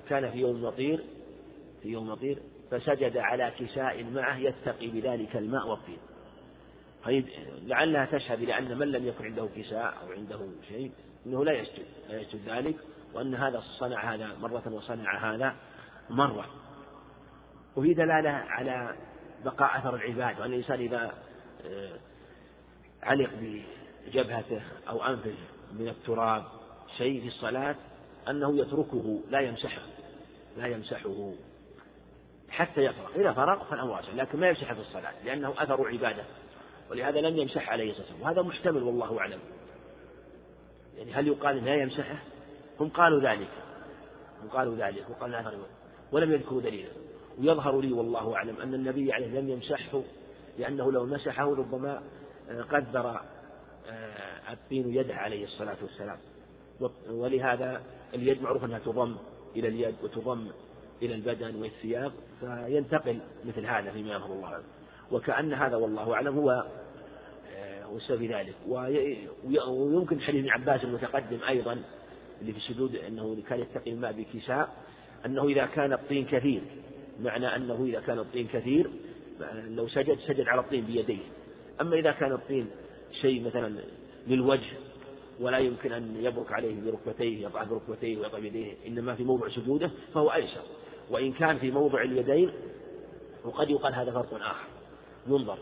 كان في يوم مطير في يوم مطير فسجد على كساء معه يتقي بذلك الماء والطين. لعلها تشهد إلى أن من لم يكن عنده كساء أو عنده شيء أنه لا يسجد لا يسجد ذلك وأن هذا صنع هذا مرة وصنع هذا مرة. وفي دلالة على بقاء أثر العباد وأن الإنسان إذا آه، علق بجبهته أو أنفه من التراب شيء في الصلاة أنه يتركه لا يمسحه. لا يمسحه حتى يفرغ. إذا فرغ فالأمر واسع لكن ما يمسح في الصلاة لأنه أثر عبادة ولهذا لم يمسح عليه الصلاة والسلام. وهذا محتمل والله أعلم. يعني هل يقال لا يمسحه؟ هم قالوا ذلك. هم قالوا ذلك وقال أثر ولم يذكروا دليلا. ويظهر لي والله أعلم أن النبي عليه لم يمسحه لأنه لو مسحه ربما آه، قدر آه، الطين يده عليه الصلاة والسلام. ولهذا اليد معروف أنها تضم. إلى اليد وتضم إلى البدن والثياب فينتقل مثل هذا فيما يظهر الله أعلم وكأن هذا والله أعلم هو آه، في ذلك. ويمكن حديث ابن عباس المتقدم أيضا اللي في السجود أنه كان يتقي الماء بكساء أنه إذا كان الطين كثير معنى أنه إذا كان الطين كثير لو سجد سجد على الطين بيديه. أما إذا كان الطين شيء مثلا للوجه ولا يمكن أن يبرك عليه بركبتيه يضع بركبتيه ويضع بيديه إنما في موضع سجوده فهو أيسر. وإن كان في موضع اليدين وقد يقال هذا فرق آخر. ينظر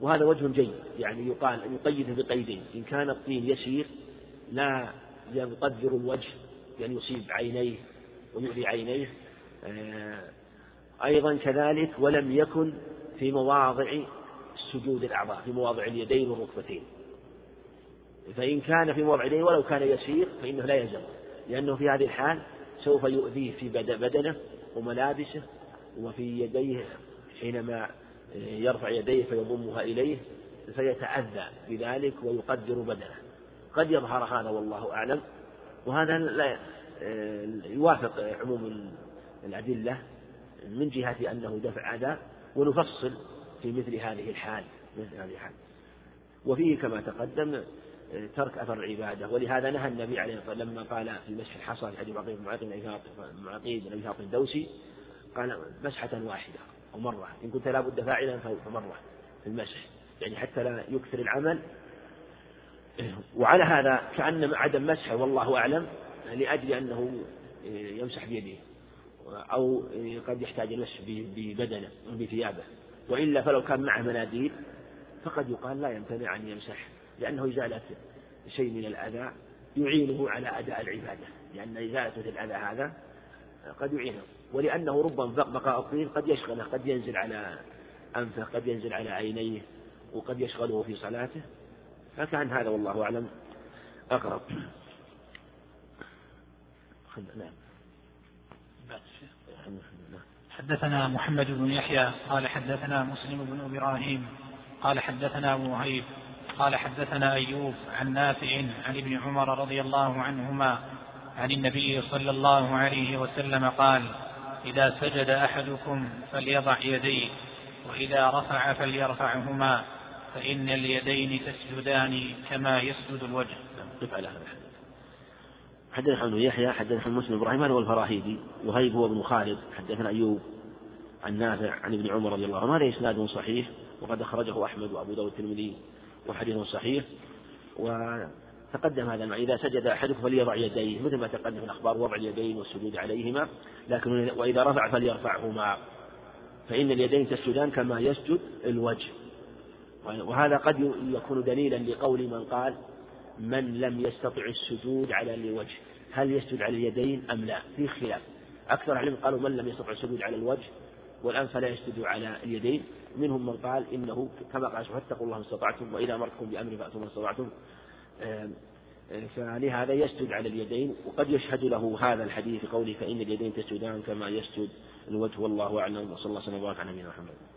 وهذا وجه جيد. يعني يقال أن يقيده بقيدين. إن كان الطين يسير لا يقدر الوجه بأن يصيب عينيه ويؤذي عينيه. آه، أيضا كذلك ولم يكن في مواضع السجود الأعضاء في مواضع اليدين والركبتين. فإن كان في مواضع اليدين ولو كان يسير فإنه لا يلزم لأنه في هذه الحال سوف يؤذيه في بدنه وملابسه وفي يديه حينما يرفع يديه فيضمها إليه فيتأذى بذلك ويقدر بدنه. قد يظهر هذا والله أعلم وهذا لا يوافق عموم الأدلة من جهة أنه دفع أذى ونفصل في مثل هذه الحال مثل هذه الحال. وفيه كما تقدم ترك أثر العبادة. ولهذا نهى النبي عليه الصلاة والسلام لما قال في مسح الحصى في حديث معقيد بن معقيد بن أبي الدوسي قال مسحة واحدة أو مرة. إن كنت لابد فاعلا فمرة في المسح. يعني حتى لا يكثر العمل. وعلى هذا كأن عدم مسحه والله أعلم لأجل أنه يمسح بيده أو قد يحتاج المسح ببدنه بثيابه. وإلا فلو كان معه مناديل فقد يقال لا يمتنع أن يمسح. لأنه إزالة شيء من الأذى يعينه على أداء العبادة لأن إزالة الأذى هذا قد يعينه. ولأنه ربما بقاء الطين قد يشغله قد ينزل على أنفه قد ينزل على عينيه وقد يشغله في صلاته. فكان هذا والله أعلم أقرب. نعم. حدثنا محمد بن يحيى قال حدثنا مسلم بن إبراهيم قال حدثنا ابو وهيب قال حدثنا أيوب عن نافع عن ابن عمر رضي الله عنهما عن النبي صلى الله عليه وسلم قال إذا سجد أحدكم فليضع يديه وإذا رفع فليرفعهما فإن اليدين تسجدان كما يسجد الوجه. قف على هذا حدثنا ابن يحيى حدثنا مسلم إبراهيم هذا هو الفراهيدي وهيب هو ابن خالد حدثنا أيوب عن نافع عن ابن عمر رضي الله عنه. هذا إسناد صحيح وقد أخرجه أحمد وأبو داود الترمذي. وحديث صحيح وتقدم هذا المعنى. إذا سجد أحدكم فليضع يديه مثل ما تقدم الأخبار وضع اليدين والسجود عليهما لكن وإذا رفع فليرفعهما. فإن اليدين تسجدان كما يسجد الوجه. وهذا قد يكون دليلا لقول من قال من لم يستطع السجود على الوجه هل يسجد على اليدين أم لا؟ في خلاف. أكثر العلم قالوا من لم يستطع السجود على الوجه والآن فلا يسجد على اليدين. منهم من قال إنه كما قال فاتقوا الله ما استطعتم وإذا أمرتكم بأمر فأتوا ما استطعتم. فلهذا يسجد على اليدين وقد يشهد له هذا الحديث قوله فإن اليدين تسجدان كما يسجد الوجه والله أعلم. وصلى الله وسلم وبارك على نبينا محمد.